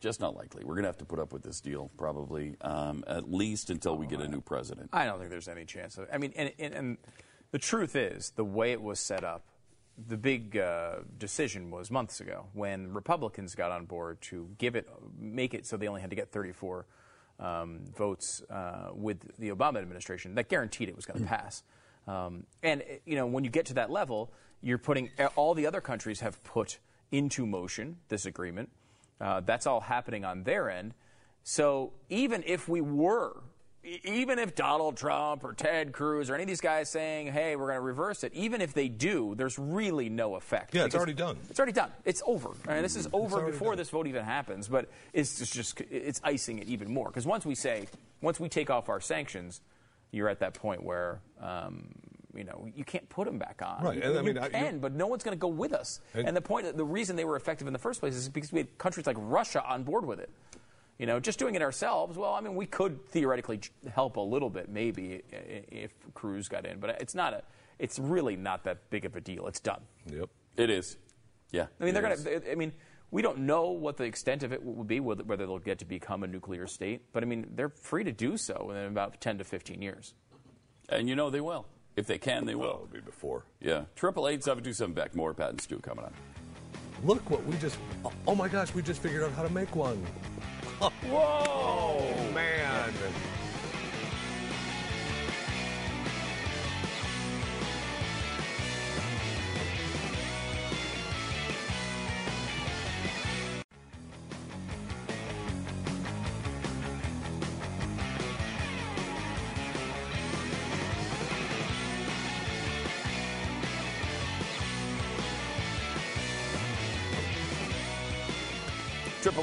Just not likely. We're going to have to put up with this deal probably um, at least until we get a new president. I don't think there's any chance of. I mean, and, and, and the truth is, the way it was set up, the big uh, decision was months ago when Republicans got on board to give it, make it so they only had to get 34 um, votes uh, with the Obama administration. That guaranteed it was going to pass. Um, and you know, when you get to that level, you're putting all the other countries have put into motion this agreement. Uh, that's all happening on their end. So even if we were, even if Donald Trump or Ted Cruz or any of these guys saying, "Hey, we're going to reverse it," even if they do, there's really no effect. Yeah, it's already done. It's already done. It's over. I mean, this is over before done. this vote even happens. But it's just, just it's icing it even more because once we say, once we take off our sanctions, you're at that point where. Um, you know, you can't put them back on. Right, You, and I you mean, I- you- can, but no one's going to go with us. And- And, the point, the reason they were effective in the first place is because we had countries like Russia on board with it. You know, just doing it ourselves. Well, I mean, we could theoretically help a little bit, maybe, i- i- if Cruz got in, but it's not a. It's really not that big of a deal. It's done. Yep. It is. Yeah. I mean, they're going to. I mean, we don't know what the extent of it will be, whether whether they'll get to become a nuclear state. But I mean, they're free to do so in about 10 to 15 years. And you know they will. If they can, they Well, will. it'll be before. Yeah. Triple eight seven two seven Beck. More Pat and Stu coming on. Look what we just. Oh my gosh, we just figured out how to make one. Whoa, man.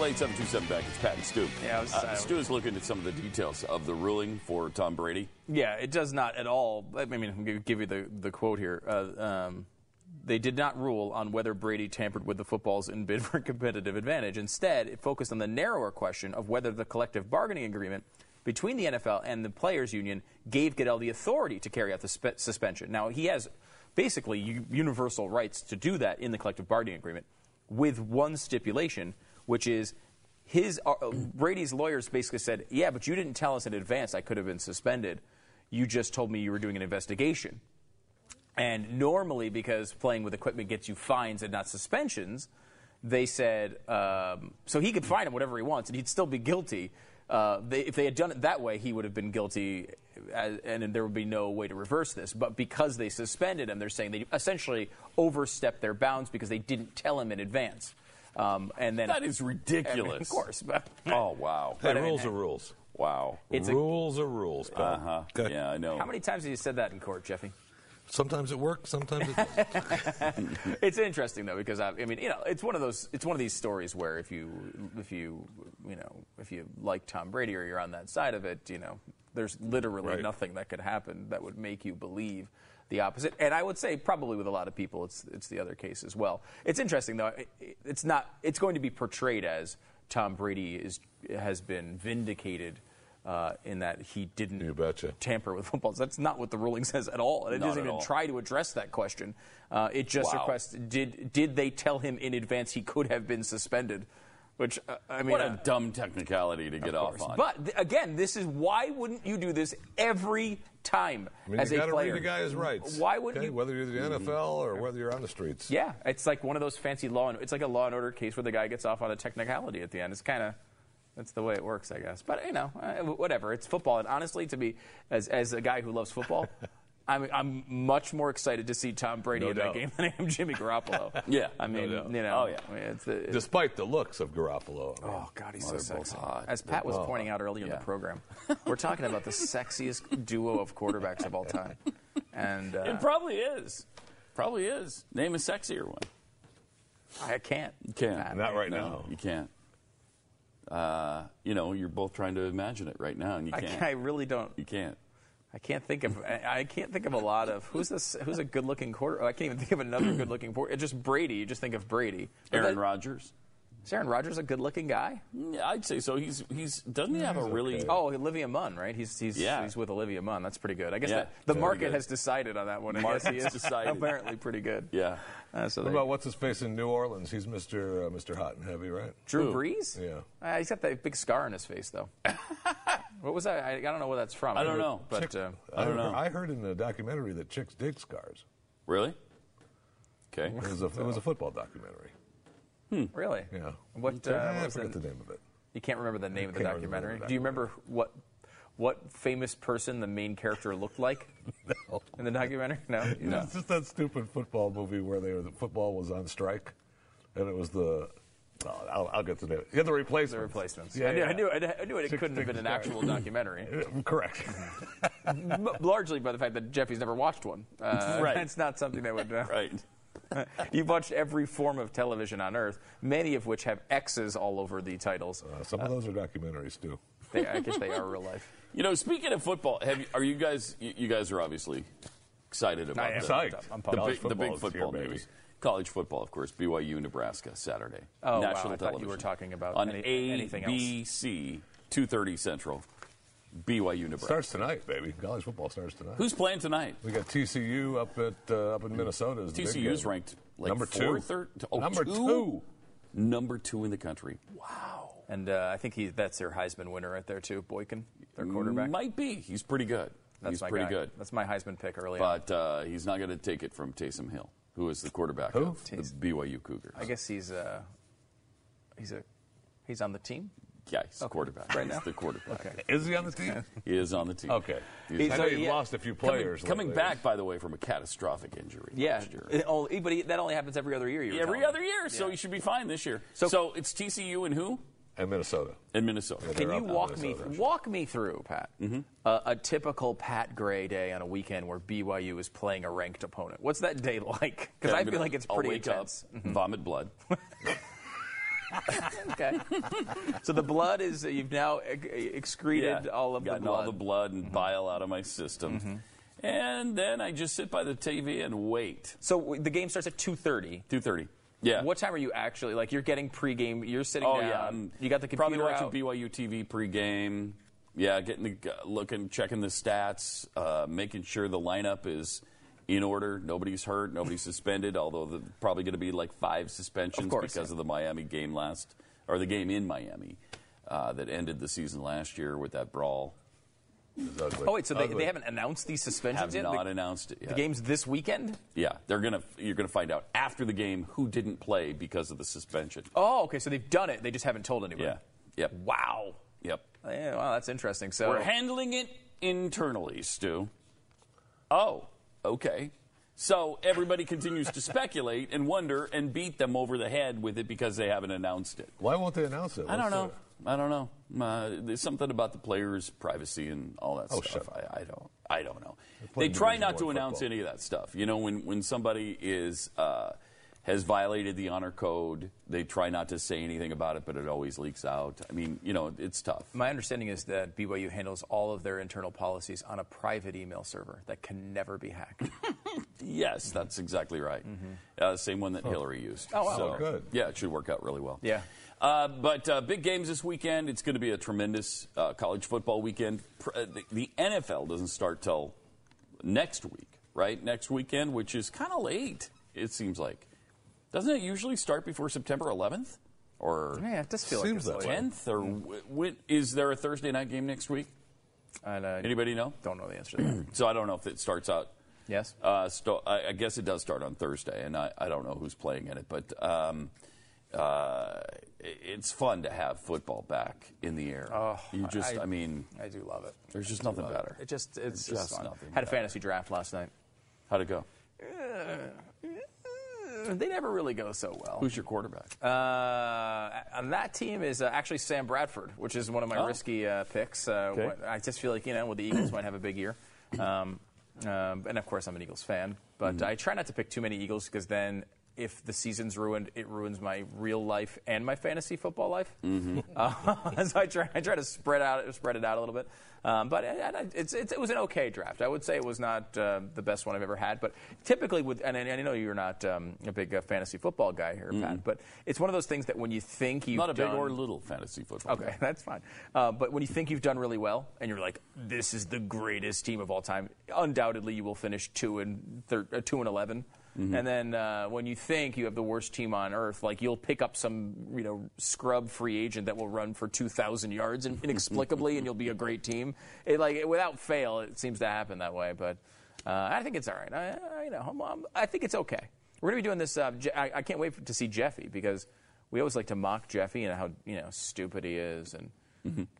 Eight seven two seven Beck. It's Pat and Stu. Yeah, was- uh, Stu is looking at some of the details of the ruling for Tom Brady. Yeah, it does not at all. I mean, I'm going to give you the, the quote here. Uh, um, they did not rule on whether Brady tampered with the footballs in bid for competitive advantage. Instead, it focused on the narrower question of whether the collective bargaining agreement between the NFL and the players' union gave Goodell the authority to carry out the spe- suspension. Now, he has basically u- universal rights to do that in the collective bargaining agreement, with one stipulation, which is his uh, Brady's lawyers basically said, "Yeah, but you didn't tell us in advance I could have been suspended." you just told me you were doing an investigation. And normally, because playing with equipment gets you fines and not suspensions, they said um, so he could fine him whatever he wants and he'd still be guilty. Uh, they, if they had done it that way, he would have been guilty, as, and there would be no way to reverse this. But because they suspended him, they're saying they essentially overstepped their bounds because they didn't tell him in advance. Um, and then That is I mean, ridiculous. of course, but Oh wow. Hey, I mean, rules are rules. Wow. It's a- rules are rules. Uh huh. Okay. Yeah, I know. how many times have you said that in court, Jeffy? Sometimes it works. Sometimes it doesn't. it's interesting though because I, I mean you know it's one of those it's one of these stories where if you if you you know if you like Tom Brady or you're on that side of it you know there's literally Right. nothing that could happen that would make you believe the opposite and I would say probably with a lot of people it's it's the other case as well it's interesting though it, it's not it's going to be portrayed as Tom Brady is has been vindicated uh, in that he didn't You betcha. tamper with footballs. That's not what the ruling says at all. And it Not doesn't even all. try to address that question. Uh, it just Wow. requests did did they tell him in advance he could have been suspended? Which uh, I mean, what uh, a dumb technicality to get off on. but th- again, this is why wouldn't you do this every time I mean, as you a player? read a guy's rights. Why wouldn't okay? you? Whether you're the NFL or whether you're on the streets. Yeah, it's like one of those fancy law. And, it's like a law and order case where the guy gets off on a technicality at the end. It's kind of that's the way it works, I guess. But you know, uh, whatever. It's football, and honestly, to be as as a guy who loves football. I'm, I'm much more excited to see Tom Brady No in doubt. that game than I am Jimmy Garoppolo. Yeah, I mean, doubt. you know, Oh, yeah. I mean, it's, it's, Despite the looks of Garoppolo. I mean, Oh God, he's so sexy. hot. As Pat was pointing out earlier in the program, we're talking about the sexiest duo of quarterbacks of all time, and uh, it probably is. Probably is. Name a sexier one. I can't. You can't. Pat, Not right No, now. you can't. Uh, you know, you're both trying to imagine it right now, and you can't. I really don't. You can't. I can't think of. I I can't think of a lot of who's this. Who's a good-looking quarter? I can't even think of another good-looking quarter. Just Brady. You just think of Brady. But Aaron Rodgers. Is Aaron Rodgers a good-looking guy? Yeah, I'd say so. He's he's doesn't he have a really okay. Oh, Olivia Munn, right? He's he's Yeah. he's with Olivia Munn. That's pretty good. I guess Yeah, that, the market good. has decided on that one. I guess he is decided. apparently pretty good. yeah. Uh, so What they- about what's his face in New Orleans? He's Mr. Uh, Mr. Hot and Heavy, right? Drew Who? Brees? Yeah. Uh, he's got that big scar on his face, though. what was that? I, I don't know where that's from. I don't know. But uh, I, don't heard, know. I heard in the documentary that chicks dig scars. Really? Okay. It was a, it was a football documentary. really, Yeah. What, I uh, what was forget the- the name of it. you can't remember the name of the documentary. Do you remember what what famous person the main character looked like No. in the documentary? No. You know. It's just that stupid football movie where they were, the football was on strike, and it was the. Oh, I'll, I'll get to name it. Yeah, the replacements. The replacements. Yeah, I, knew, yeah. I knew. I knew. I knew it Six couldn't have been an actual documentary. Correct. Largely by the fact that Jeffy's never watched one. Uh, Right. That's not something that would. Uh, Right. You've watched every form of television on Earth, many of which have X's all over the titles. Uh, some of those are documentaries too. They, I guess they are real life. You know, speaking of football, have you, are you guys? You, you guys are obviously excited about am. the, Psyched. I'm the, pumped. Big, the big football is football here, baby. news. College football, of course. BYU, Nebraska, Saturday. Oh, wow. National I thought you were talking about on any- anything else. ABC, two thirty Central. BYU, Nebraska. Starts tonight, baby. College football starts tonight. Who's playing tonight? we got TCU up at uh, up in Minnesota. is TCU's ranked like number two. fourth oh, number two? two. Number two in the country. Wow. And uh, I think he, that's their Heisman winner right there, too. Boykin, their quarterback. Might be. He's pretty good. That's He's my pretty guy. good. That's my Heisman pick early on. But uh, he's not going to take it from Taysom Hill, who is the quarterback Who? of the BYU Cougars. I guess he's uh, he's a he's on the team. Yeah, he's the quarterback. Right he's now? the quarterback. Okay. Is he on the team? He is on the team. Okay. He's- I know So, you've yeah, lost a few players. coming lately. back, by the way, from a catastrophic injury. Yeah, last year. it only, but he, that only happens every other year. You Every other me. year, so Yeah. he should be fine this year. So- So, it's TCU and who? And Minnesota. And Minnesota. Can you walk me walk me through, Pat, mm-hmm. a typical Pat Gray day on a weekend where BYU is playing a ranked opponent? What's that day like? Because okay, I feel like it's pretty I'll wake intense. Up, mm-hmm. Vomit blood. okay. so the blood is you've now excreted yeah, all of the blood. all the blood and mm-hmm. bile out of my system mm-hmm. and then I just sit by the TV and wait. So the game starts at 2:30. 2:30. Yeah. What time are you actually like? You're getting pregame. You're sitting Oh down. yeah, I'm you got the computer probably watching out. BYU TV pregame. Yeah, getting the looking, checking the stats, uh, making sure the lineup is in order. Nobody's hurt, nobody's suspended. Although there's probably going to be like five suspensions Of course, because yeah. of the Miami game last, or the game in Miami uh, that ended the season last year with that brawl. It's ugly. Oh wait, so they, they haven't announced these suspensions yet? I Have yet? not the, announced it yet. the game's this weekend. Yeah, they're gonna. You're gonna find out after the game who didn't play because of the suspension. Oh, okay, so they've done it. They just haven't told anybody. Yeah. Yep. Wow. Yep. Yeah, wow, that's interesting. So We're handling it internally, Stu. Oh, okay. So everybody continues to speculate and wonder and beat them over the head with it because they haven't announced it. Why won't they announce it? I don't What's know. I don't know. Uh, there's something about the players' privacy and all that Oh, stuff. I, I don't. I don't know. They try not to announce football. any of that stuff. You know, when when somebody is uh, has violated the honor code, they try not to say anything about it, but it always leaks out. I mean, you know, it's tough. my understanding is that BYU handles all of their internal policies on a private email server that can never be hacked. Yes, that's exactly right. Uh, same one that Hillary used. Oh, wow. So, Oh, good. Yeah, it should work out really well. Yeah. Uh, but uh, big games this weekend. It's going to be a tremendous uh, college football weekend. Uh, the, the NFL doesn't start till next week, right? Next weekend, which is kind of late. It seems like. Doesn't it usually start before September 11th or yeah, it does feel Seems like it's that way. 10th? Or w- when, is there a Thursday night game next week? And, uh, Anybody know? Don't know the answer to that. So I don't know if it starts out yes. uh, sto- I, I guess it does start on Thursday, and I, I don't know who's playing in it, but um, uh, it's fun to have football back in the air. Oh, you just, I, I- mean, I do love it. there's just nothing better. It just it's Just just fun. nothing Had a fantasy draft last night. How'd it go? They never really go so well. Who's your quarterback? Uh, on that team is uh, actually Sam Bradford, which is one of my Oh. risky uh, picks. Uh, Okay. I just feel like you know, well, the Eagles might have a big year, um, um, and of course I'm an Eagles fan. But Mm-hmm. I try not to pick too many Eagles because then. If the season's ruined, it ruins my real life and my fantasy football life. Mm-hmm. Uh, so I try, I try to spread out, spread it out a little bit. Um, but it's, it's, it was an okay draft. I would say it was not uh, the best one I've ever had. But typically, with and, and I know you're not um, a big uh, fantasy football guy here, Pat. But it's one of those things that when you think you've Mm-hmm. Not a big or little fantasy football. Okay, that's fine. Uh, but when you think you've done really well, and you're like, "This is the greatest team of all time," undoubtedly you will finish two and thir- uh, two and 11 And then uh, when you think you have the worst team on earth, like you'll pick up some you know scrub free agent that will run for two thousand yards inexplicably, and you'll be a great team. It, like without fail, it seems to happen that way. But uh, I think it's all right. I, I, you know, I'm, I'm, I think it's okay. We're gonna be doing this. Uh, Je- I, I can't wait to see Jeffy because we always like to mock Jeffy and how you know stupid he is and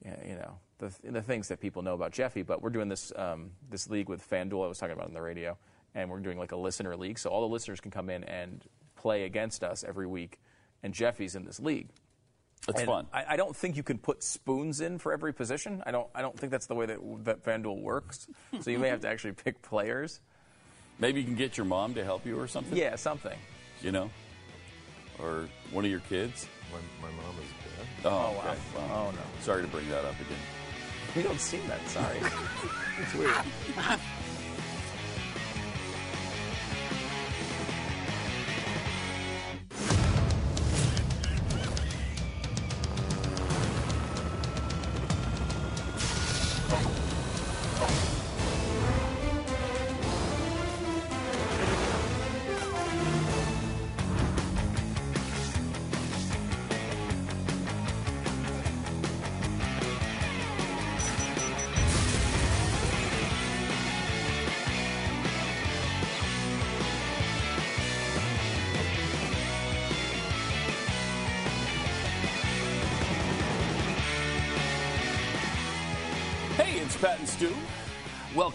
yeah, you know the, the things that people know about Jeffy. But we're doing this um, this league with FanDuel. I was talking about on the radio, and we're doing like a listener league, so all the listeners can come in and play against us every week. And Jeffy's in this league. It's And fun. I, I don't think you can put spoons in for every position. I don't. I don't think that's the way that that FanDuel works. So you may have to actually pick players. Maybe you can get your mom to help you or something. Yeah, something. You know, or one of your kids. My, my mom is dead. Oh, oh wow. okay. Well, Oh, no. Sorry to bring that up again. We don't seem that. Sorry. it's weird.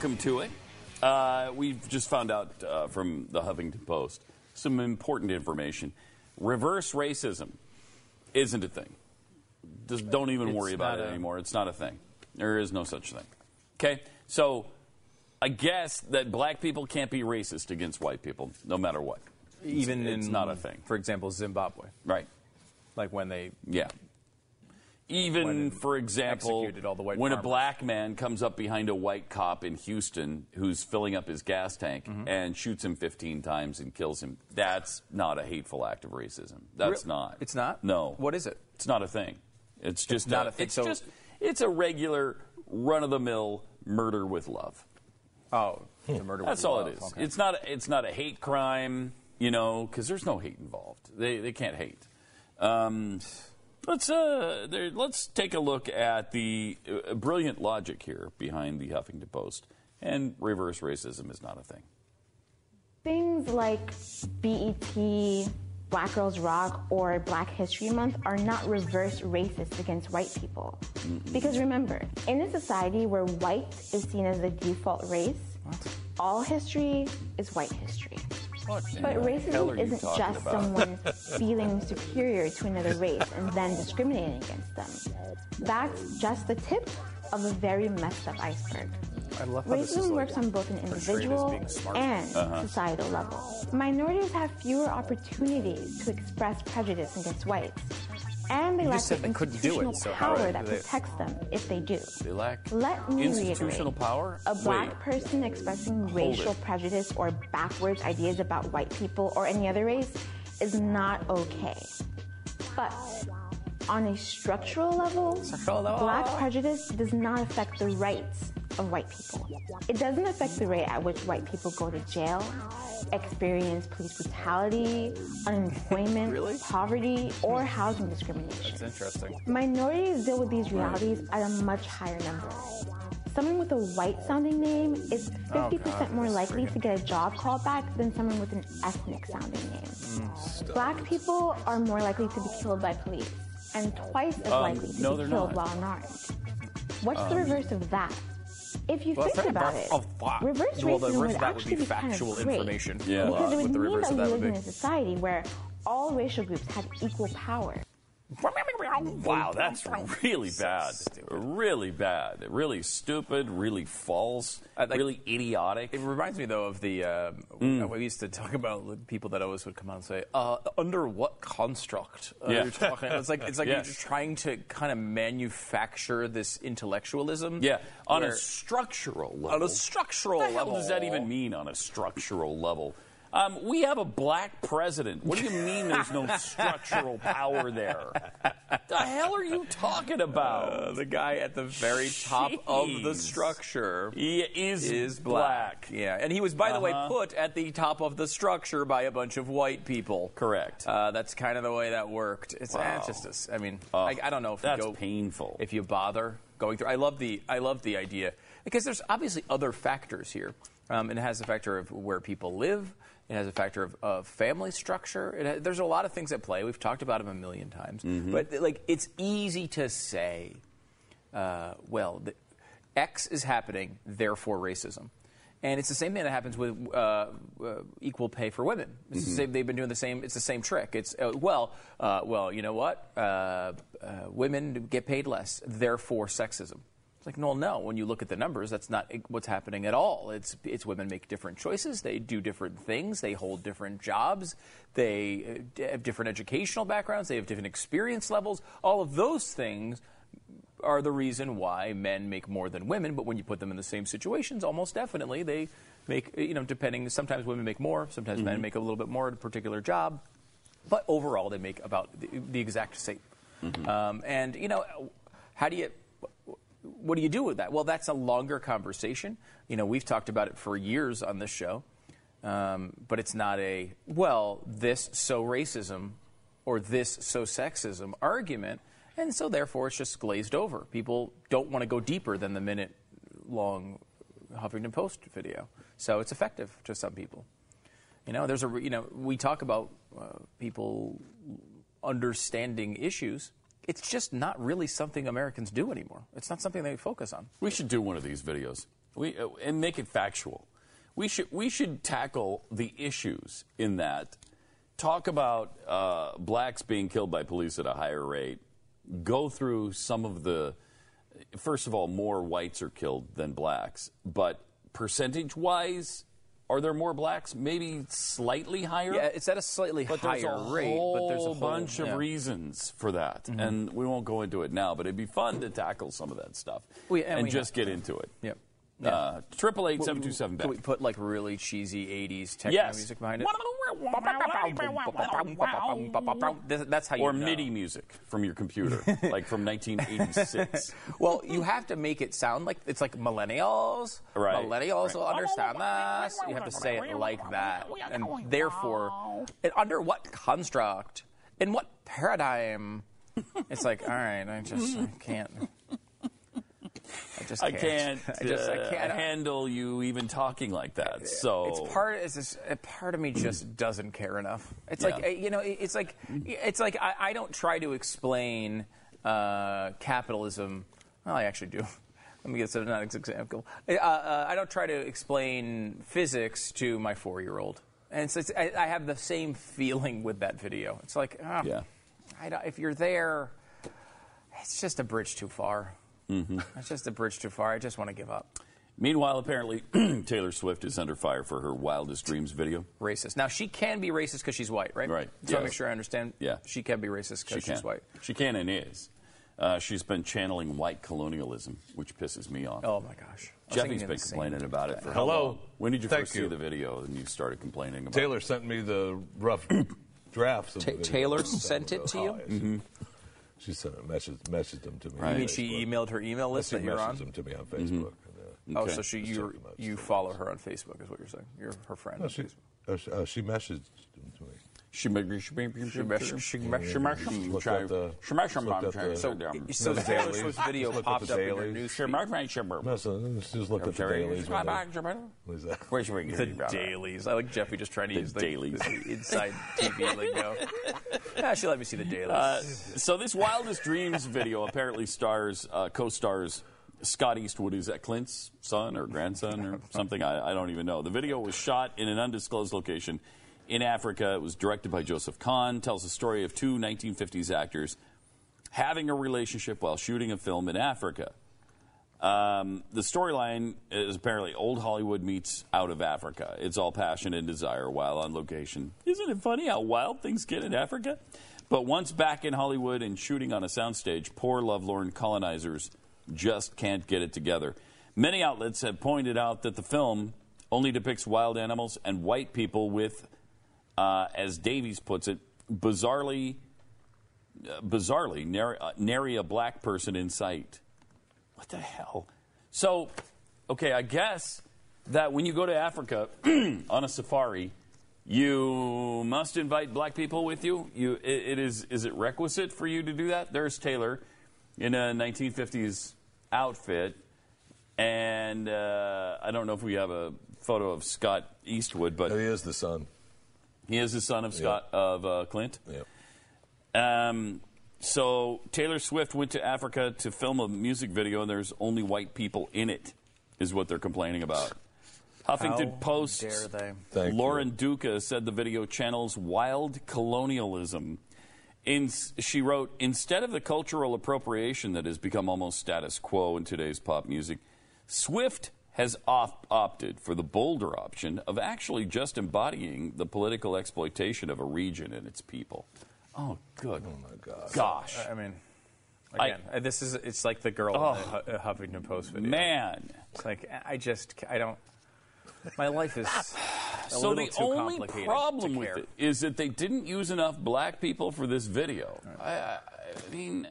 Welcome to it. Uh, we've just found out uh, from the Huffington Post some important information. Reverse racism isn't a thing. Just don't even It's worry about it anymore. It's not a thing. There is no such thing. Okay? So I guess that black people can't be racist against white people, no matter what. Even it's in, not a thing. For example, Zimbabwe, Right. like when they Yeah. Even, for example, executed all the white when a black man comes up behind a white cop in Houston who's filling up his gas tank Mm-hmm. and shoots him 15 times and kills him, that's not a hateful act of racism. That's Real- not. It's not. No. What is it? It's not a thing. It's just not a thing. It's So- just it's a regular run of the mill murder with love. Oh, the murder. That's all love. it is. Okay. It's not. It's not a hate crime, you know, because there's no hate involved. They they can't hate. Um, Let's uh, there, let's take a look at the uh, brilliant logic here behind the Huffington Post. And reverse racism is not a thing. Things like BET, Black Girls Rock, or Black History Month are not reverse racist against white people. Because remember, in a society where white is seen as the default race, all history is white history. What But the hell are racism isn't just about? someone feeling superior to another race and then discriminating against them. That's just the tip of a very messed up iceberg. I love how this is Racism like works on both an individual and Uh-huh. societal level. Minorities have fewer opportunities to express prejudice against whites, and they You lack just said the they couldn't do it, institutional so how power do that they- protects them if they do. They lack Let me institutional reiterate. power. A black Wait. person expressing Hold racial it. prejudice or backwards ideas about white people or any other race is not okay. But on a structural level, oh, black prejudice does not affect the rights of white people. It doesn't affect the rate at which white people go to jail, experience police brutality, unemployment, poverty, or housing discrimination. It's interesting. Minorities deal with these realities at a much higher number. Someone with a white sounding name is 50% more likely to get a job call back than someone with an ethnic sounding name. Black people are more likely to be killed by police and twice as Um, likely to no, be killed not. while unarmed. What's the reverse of that? If you Well, think about it, of that. reverse Well, racism would that would actually be be kind factual of great. information. Yeah. Because it would mean reverse that we live in a society where all racial groups have equal power. Wow, that's really bad. Really bad. Really stupid. Really false. I like- really idiotic. It reminds me though of the uh, Mm. we used to talk about the people that always would come out and say, uh, "Under what construct are Yeah. you talking?" It's like it's like Yes. you're just trying to kind of manufacture this intellectualism. Yeah, on a structural level. on a structural What level. does that even mean on a structural level? Um, we have a black president. What do you mean there's no structural power there? The hell are you talking about? Uh, the guy at the very top of the structure he is, is black. Yeah, and he was, by the way, Uh-huh. put at the top of the structure by a bunch of white people. Correct. Uh, that's kind of the way that worked. It's, eh, Wow. it's just, a I mean, Oh, I, I don't know if that's you go, painful. If you bother going through, I love the, I love the idea because there's obviously other factors here. Um, it has a factor of where people live. It has a factor of, of family structure. It ha- there's a lot of things at play. We've talked about them a million times. Mm-hmm. But like, it's easy to say, uh, well, the, X is happening, therefore racism. And it's the same thing that happens with uh, uh, equal pay for women. It's Mm-hmm. the same, they've been doing the same. It's the same trick. It's uh, well, uh, well, you know what? Uh, uh, women get paid less, therefore sexism. It's like no, no. When you look at the numbers, that's not what's happening at all. It's it's women make different choices. They do different things. They hold different jobs. They uh, have different educational backgrounds. They have different experience levels. All of those things are the reason why men make more than women, but when you put them in the same situations, almost definitely they make, you know, depending, sometimes women make more, sometimes men make a little bit more at a particular job, but overall they make about the, the exact same. Um, and, you know, how do you, what do you do with that? Well, that's a longer conversation. You know, we've talked about it for years on this show, um, but it's not a, well, this so racism or this so sexism argument. And so, therefore, it's just glazed over. People don't want to go deeper than the minute long Huffington Post video. So it's effective to some people. You know, there's a, you know, we talk about uh, people understanding issues. It's just not really something Americans do anymore. It's not something they focus on. We should do one of these videos we, uh, and make it factual. We should, we should tackle the issues in that. Talk about uh, blacks being killed by police at a higher rate. Go through some of the. First of all, more whites are killed than blacks, but percentage wise, are there more blacks? Maybe slightly higher. Yeah, it's at a slightly but there's higher a rate, but there's a whole bunch of yeah. reasons for that, and we won't go into it now. But it'd be fun to tackle some of that stuff and just get into it. Yep. Uh, Triple eight seven two seven Can we put like really cheesy 80s techno Yes. music behind it? That's how you Or know. MIDI music from your computer, like from 1986. Well, you have to make it sound like it's like millennials. Right, Millennials right. will understand this. You have to say it like that. And therefore, and under what construct, in what paradigm It's like, all right, I just I can't. I just I can't. can't, I just I uh, can't handle you even talking like that. So It's part. It's just, a part of me just doesn't care enough. It's like Yeah. uh, you know. It's like it's like I, I don't try to explain uh, capitalism. Well, I actually do. Let me get another example. Uh, uh, I don't try to explain physics to my four-year-old, and it's, it's, I, I have the same feeling with that video. It's like, ah, Yeah. I if you're there, it's just a bridge too far. Mm-hmm. It's just a bridge too far. I just want to give up. Meanwhile, apparently Taylor Swift is under fire for her wildest dreams video. racist. Now she can be racist because she's white, right? Right. So I make sure I understand. Yeah. She can be racist because can. she's white. She can and is. Uh, she's been channeling white colonialism, which pisses me off. Oh my gosh. I was been complaining about it for how Hello. long? When did you Thank first you. see the video and you started complaining about it? Taylor sent me the rough drafts. Of Ta- the video. Taylor sent it to you? Oh, yeah, she- sent it, messaged, messaged them to me. Right. You mean she emailed her email list She that you're messaged on? them to me on Facebook. Mm-hmm. and, uh, Oh, so she you checking them out. you follow her on Facebook is what you're saying. You're her friend. no, on she, Facebook. uh, she, uh, she messaged them to me. So, The Taylor. Video popped up in your news. Just looked at the dailies. The dailies. I like Jeffy just trying to use the, dailies. inside TV lingo. Ah, she let me see the dailies. Uh, so this Wildest Dreams video apparently stars, uh, co-stars Scott Eastwood. Is that Clint's son or grandson or something? I, I don't even know. The video was shot in an undisclosed location in Africa. It was directed by Joseph Kahn. Tells the story of two 1950s actors having a relationship while shooting a film in Africa. Um, the storyline is apparently old Hollywood meets out of Africa. It's all passion and desire while on location. Isn't it funny how wild things get in Africa? But once back in Hollywood and shooting on a soundstage, poor lovelorn colonizers just can't get it together. Many outlets have pointed out that the film only depicts wild animals and white people with, uh, as Davies puts it, bizarrely, uh, bizarrely nary, uh, nary a black person in sight. What the hell? So, okay, I guess that when you go to Africa on a safari, you must invite black people with you. You, it, it is, is it requisite for you to do that? There's Taylor in a 1950s outfit, and uh, I don't know if we have a photo of Scott Eastwood, but He is the son. He is the son of Scott of uh, Clint. Yep. Um, so Taylor Swift went to Africa to film a music video, and there's only white people in it, is what they're complaining about. Huffington How Post. dare they? Thank Lauren you. Duca said the video channels wild colonialism. In, she wrote, instead of the cultural appropriation that has become almost status quo in today's pop music, Swift has op- opted for the bolder option of actually just embodying the political exploitation of a region and its people. Oh, good. Oh, my God. Gosh. I mean, again, uh, this is it's like the girl Oh. in the uh, Huffington Post video. Man. It's like I just I don't. My life is a So the too only problem with it is that they didn't use enough black people for this video. I, I, I mean,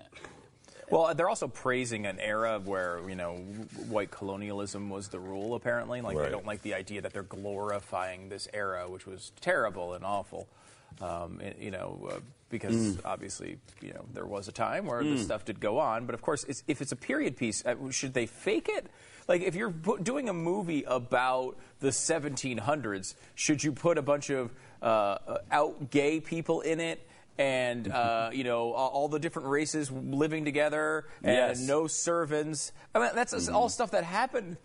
Well, they're also praising an era where you know white colonialism was the rule. Apparently, like they don't like the idea that they're glorifying this era, which was terrible and awful. Um, you know, uh, because obviously, you know, there was a time where this stuff did go on. But of course, it's, if it's a period piece, uh, should they fake it? Like, if you're doing a movie about the 1700s, should you put a bunch of uh, uh, out gay people in it? And uh, you know all, the different races living together and Yes. no servants. I mean, that's all stuff that happened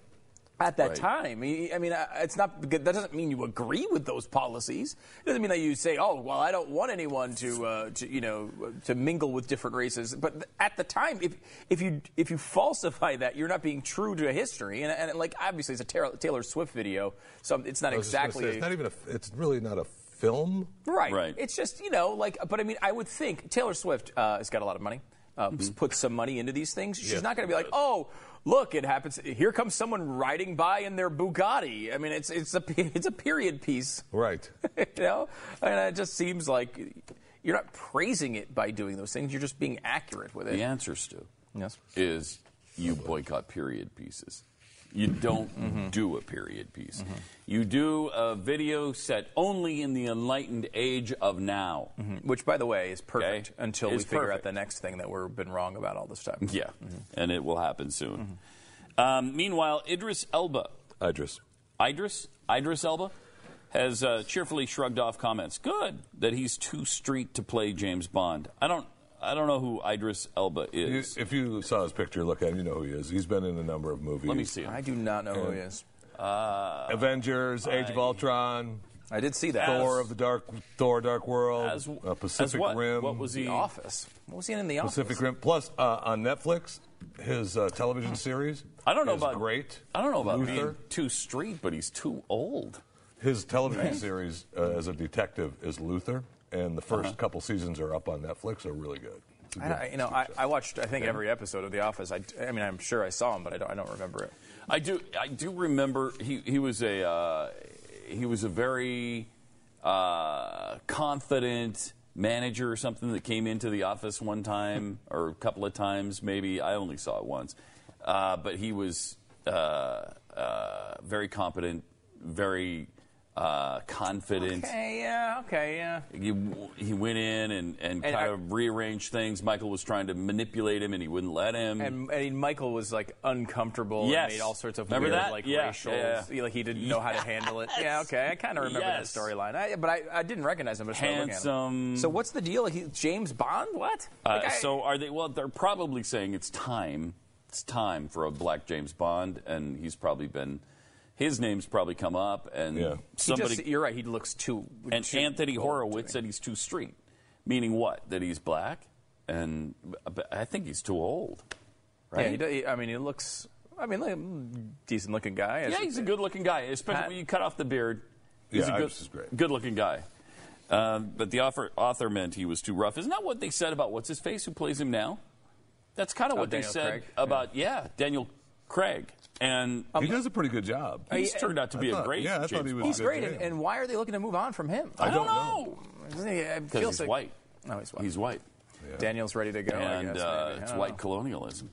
at that Right. time. I mean, it's not that doesn't mean you agree with those policies. It doesn't mean that you say, "Oh, well, I don't want anyone to, uh, to you know, to mingle with different races." But at the time, if if you if you falsify that, you're not being true to history. And, and like obviously, it's a Taylor, Taylor Swift video, so it's not I was just gonna exactly. say, it's not even a. It's really not a film. Right. Right. It's just, you know, like, but I mean, I would think Taylor Swift uh, has got a lot of money, uh, put some money into these things. She's Yeah. not going to be like, oh, look, it happens. Here comes someone riding by in their Bugatti. I mean, it's it's a it's a period piece, Right. you know, and it just seems like you're not praising it by doing those things. You're just being accurate with it. the answer, Stu, Yes. is you boycott period pieces. You don't do a period piece. You do a video set only in the enlightened age of now. Which, by the way, is perfect Okay. until we It's figure out the next thing that we've been wrong about all this time. Yeah, and it will happen soon. Um, meanwhile, Idris Elba, Idris. Idris, Idris Elba, has uh, cheerfully shrugged off comments. Good that he's too street to play James Bond. I don't, I don't know who Idris Elba You- is. If you saw his picture, look at him, you know who he is. He's been in a number of movies. Let me see him. I do not know who he is. Avengers, Age of Ultron, I did see that. Thor of the Dark Thor Dark World, As- uh, Pacific as what? Rim, What was he? The Office. What was he in in The Office? Pacific Rim. Plus uh, on Netflix, his uh, television series. I don't know is about great. I don't know about Luther. being too street, but he's too old. His television series uh, as a detective is Luther, and the 1st Uh-huh. couple seasons are up on Netflix. Are really good. It's a I, good I- you know, I. I watched I think every episode of The Office. I, I mean, I'm sure I saw him, but I don't, I don't remember it. I do. I do remember he he was a uh, he was a very uh, confident manager or something that came into the office one time or a couple of times maybe. I only saw it once, uh, but he was uh, uh, very competent, very uh, confident. Okay, yeah, okay, yeah. He, he went in and, and, And kind I- of rearranged things. Michael was trying to manipulate him, and he wouldn't let him. And, and Michael was like uncomfortable Yes. and made all sorts of Remember weird, that? like Yeah, racial, yeah. like he didn't know how to handle it. Yeah, okay, I kind of remember Yes. that storyline. I, but I, I didn't recognize him. At him. Handsome. So what's the deal? He, James Bond? What? Uh, Like, I- so are they? Well, they're probably saying it's time. It's time for a black James Bond, and he's probably been. His name's probably come up, and Yeah. somebody. just, you're right. He looks too. and too Anthony old to Horowitz said he's too street, meaning what? That he's black, and I think he's too old. Right? Yeah, he, I mean, he looks. I mean, like, decent looking guy. Yeah, he's a good-looking guy, especially Pat- when you cut off the beard. He's Yeah, a good, is great. good-looking guy. Um, but the author, author meant he was too rough. Isn't that what they said about what's his face who plays him now? That's kind of Oh, what they said Craig? about yeah. Daniel Craig, and he does a pretty good job. he's turned out to I be thought- a great. yeah, I thought James he was He's great. And, and why are they looking to move on from him? I don't don't know Because because he's white. No, he's white. He's white, Daniel's ready to go. I and guess, uh, maybe. I it's white know. colonialism.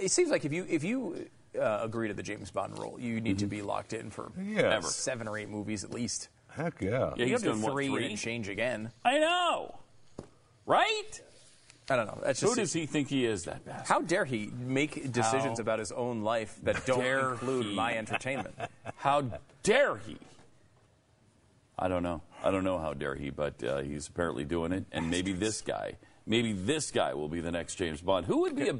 It seems like if you if you uh, agree to the James Bond role, you need to be locked in for Yeah. Ever. seven or eight movies at least. Heck yeah. Yeah, you he's don't do done what, three, three? and then change again. I know, right? I don't know. That's Who does he think he is? That bastard. how dare he make decisions How about his own life that don't dare include he. my entertainment? How dare he? I don't know. I don't know how dare he, but uh, he's apparently doing it. And maybe this guy, maybe this guy will be the next James Bond. Who would be a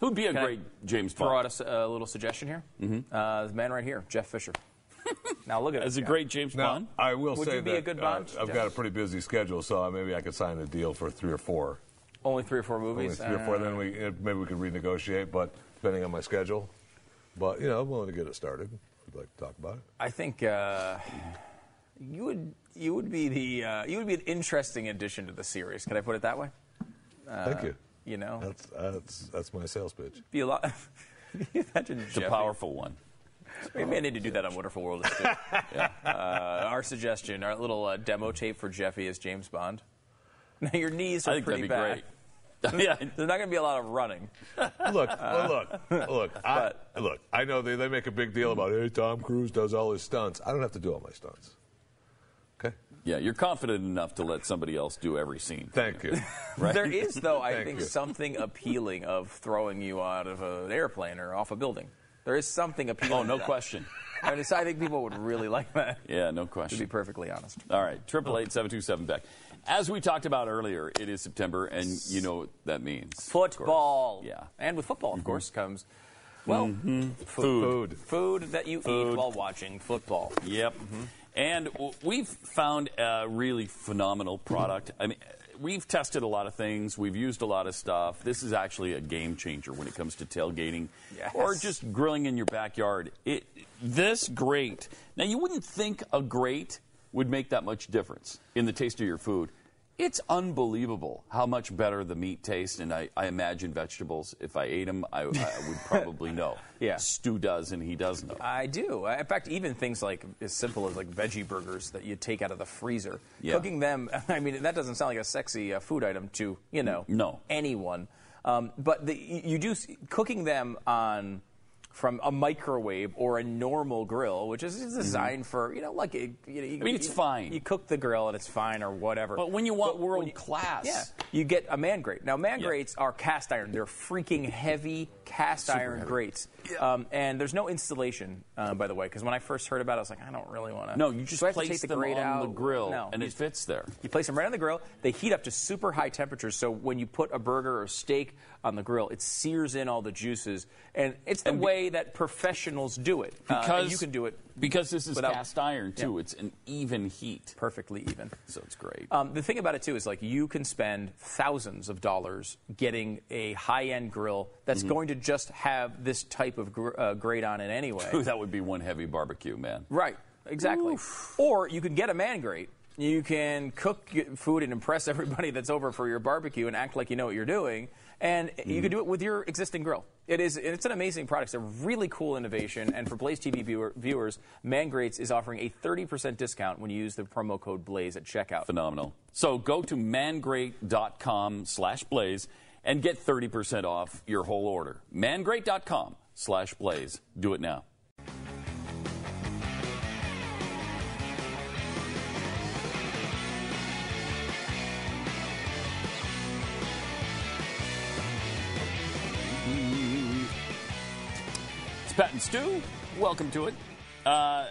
who would be a Can I great James Throw out Bond? a s- a, little suggestion here. Mm-hmm. Uh, the man right here, Jeff Fisher. now look at As a great James Now, Bond. I will Would say you be that a good uh, Bond, I've Jeff? got a pretty busy schedule, so maybe I could sign a deal for three or four. Only three or four movies. Only movies. three or four. Uh, Then we uh, maybe we could renegotiate, but depending on my schedule. But you know, I'm willing to get it started. If you'd like to talk about it. I think uh, you would you would be the uh, you would be an interesting addition to the series. Can I put it that way? Thank you. You know, That's that's that's my sales pitch. be a lot. Imagine It's a powerful one. We may need to do that on Wonderful World. Too. yeah. uh, our suggestion, our little uh, demo tape for Jeffy as James Bond. Now your knees are I think pretty that'd be bad. great. yeah. There's not going to be a lot of running. Look, well, uh, look, look. I, look, I know they, they make a big deal about hey, Tom Cruise does all his stunts. I don't have to do all my stunts. Okay. Yeah, you're confident enough to let somebody else do every scene. Thank you. There is, though, I Thank think you. something appealing of throwing you out of an airplane or off a building. There is something appealing. Oh, no that. question. I, mean, I think people would really like that. Yeah, no question. To be perfectly honest. All right, triple eight seven two seven Beck. As we talked about earlier, it is September, and you know what that means. Football. Yeah. Mm-hmm. And with football, of course, comes well, Food. food. Food that you Food. eat while watching football. Yep. And we've found a really phenomenal product. I mean, we've tested a lot of things. We've used a lot of stuff. This is actually a game changer when it comes to tailgating Yes. or just grilling in your backyard. It this grate. Now you wouldn't think a grate would make that much difference in the taste of your food. It's unbelievable how much better the meat tastes, and I, I imagine vegetables. If I ate them, I, I would probably know. Yeah. Stu does, and he does know. I do. In fact, even things like as simple as like veggie burgers that you take out of the freezer, Yeah. cooking them. I mean, that doesn't sound like a sexy uh, food item to you know No. anyone. Um, but the, you you do cooking them on from a microwave or a normal grill, which is designed for you know like you know, you, Mm-hmm. I mean, it's you- fine. You cook the grill and it's fine or whatever. But when you want when world you- class, yeah, you get a man grate. Now man Yeah. grates are cast iron. They're freaking heavy cast iron grates, um, and there's no installation, uh, by the way. Because when I first heard about it, I was like, I don't really want to. no, you just Do I have to place take the them grate on out? the grill, No, and it fits there. you place them right on the grill. They heat up to super high temperatures. So when you put a burger or steak on the grill, it sears in all the juices. And it's the And be- way that professionals do it. Uh, Because you can do it because this is without- cast iron too. Yeah. It's an even heat, perfectly even. so it's great. Um, the thing about it too is like you can spend thousands of dollars getting a high-end grill that's Mm-hmm. going to just have this type of gr- uh, grate on it anyway. That would be one heavy barbecue, man. Right, exactly. Or you can get a man grate. You can cook food and impress everybody that's over for your barbecue and act like you know what you're doing. And you can mm-hmm. do it with your existing grill. It is it's an amazing product. It's a really cool innovation. And for Blaze TV viewer, viewers, Man Grates is offering a 30% discount when you use the promo code Blaze at checkout. Phenomenal. So go to mangrate.com slash blaze and get 30% off your whole order. mangrate.com slash blaze. Do it now. It's Pat and Stu. Welcome to it. Uh,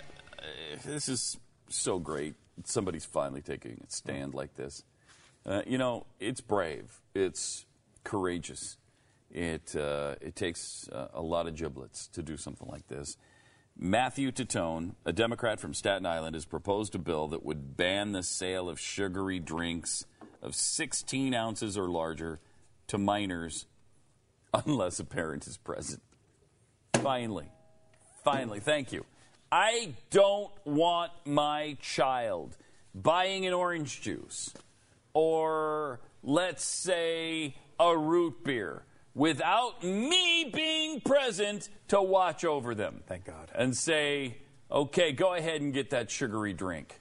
this is so great. Somebody's finally taking a stand like this. Uh, you know, it's brave. It's courageous. It uh, it takes uh, a lot of giblets to do something like this. Matthew Titone, a Democrat from Staten Island, has proposed a bill that would ban the sale of sugary drinks of 16 ounces or larger to minors unless a parent is present. Finally. Finally. Thank you. I don't want my child buying an orange juice or, let's say, a root beer without me being present to watch over them. Thank God. And say, okay, go ahead and get that sugary drink.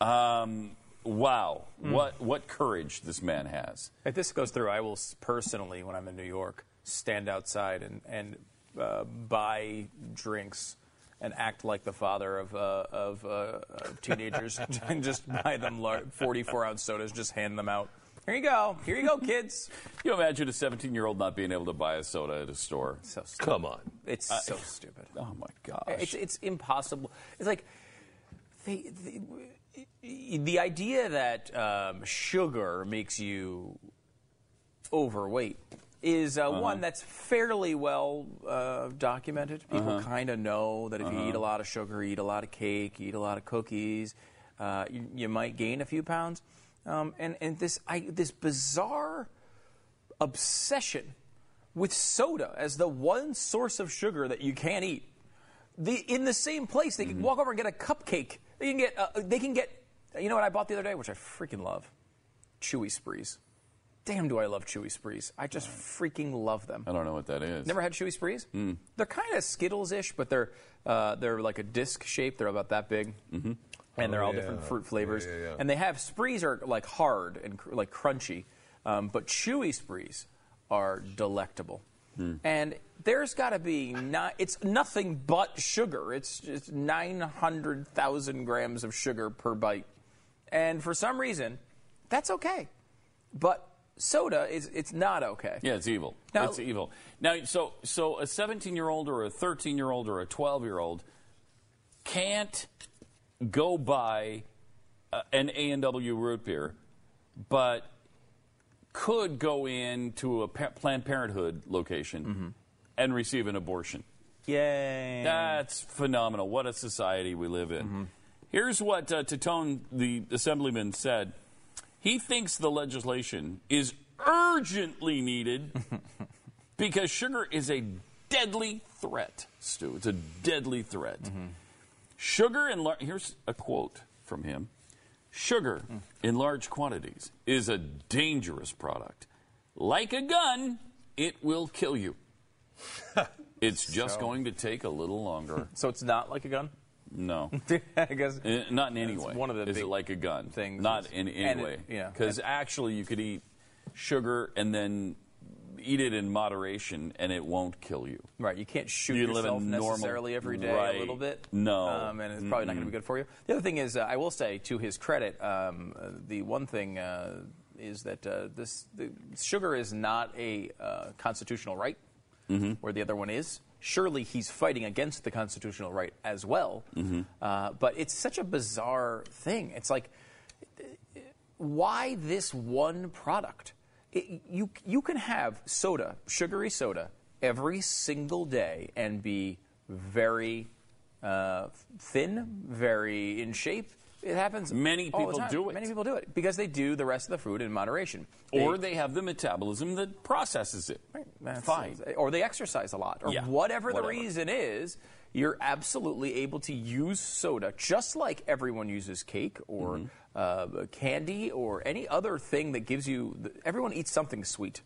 Um, wow. What, what courage this man has. If this goes through, I will personally, when I'm in New York, stand outside and, and uh, buy drinks and act like the father of, uh, of, uh, of teenagers and just buy them lar- 44 ounce sodas, just hand them out. Here you go. Here you go, kids. You imagine a 17 year old not being able to buy a soda at a store? So stupid. Come on. It's so stupid. Oh my gosh. It's, it's impossible. It's like they, the, the idea that um, sugar makes you overweight is uh, one that's fairly well uh, documented. People kind of know that if you eat a lot of sugar, eat a lot of cake, eat a lot of cookies, uh, you, you might gain a few pounds. Um, and and this I, this bizarre obsession with soda as the one source of sugar that you can't eat. The, in the same place, they can walk over and get a cupcake. They can get, uh, they can get, you know what I bought the other day, which I freaking love? Chewy Sprees. Damn, do I love Chewy Sprees. I just freaking love them. I don't know what that is. Never had Chewy Sprees? Hmm. They're kind of Skittles-ish, but they're uh, they're like a disc shape. They're about that big, mm-hmm. and they're Oh, all yeah. different fruit flavors. Yeah, yeah, yeah. And they have Sprees are like hard and cr- like crunchy, um, but Chewy Sprees are delectable. Hmm. And there's got to be not. It's nothing but sugar. It's just nine hundred thousand grams of sugar per bite, and for some reason, that's okay. But soda is it's not okay. Yeah, it's evil. Now- it's evil. Now, so so a 17 year old or a 13 year old or a 12 year old can't go buy uh, an A and W root beer, but could go into a pa- Planned Parenthood location Mm-hmm. and receive an abortion. Yay! That's phenomenal. What a society we live in. Mm-hmm. Here's what uh, Titone, the assemblyman, said. He thinks the legislation is urgently needed because sugar is a deadly threat, Stu. It's a deadly threat. Mm-hmm. Sugar and lar- here's a quote from him. Sugar mm. in large quantities is a dangerous product. Like a gun, it will kill you. It's just going to take a little longer. So it's not like a gun. No. I guess. Uh, Not in any way. one of the is it like a gun? things Not is- in any it- way. yeah. Because actually, you could eat sugar and then eat it in moderation, and it won't kill you. Right, you can't shoot You yourself normal- necessarily every day Right. a little bit. No. um, and it's probably not going to be good for you. The other thing is, uh, I will say to his credit, um, uh, the one thing uh, is that uh, this the sugar is not a uh, constitutional right, Mm-hmm. where the other one is. Surely he's fighting against the constitutional right as well. Mm-hmm. Uh, but it's such a bizarre thing. It's like why this one product? It, you you can have soda, sugary soda, every single day and be very uh, thin, very in shape. It happens. Many the people do it. Many people do it because they do the rest of the food in moderation. Or they have the metabolism that processes it. That's- Fine. Or they exercise a lot, or Yeah, whatever the reason is. You're absolutely able to use soda just like everyone uses cake or Mm-hmm. uh, candy or any other thing that gives you. Everyone eats something sweet.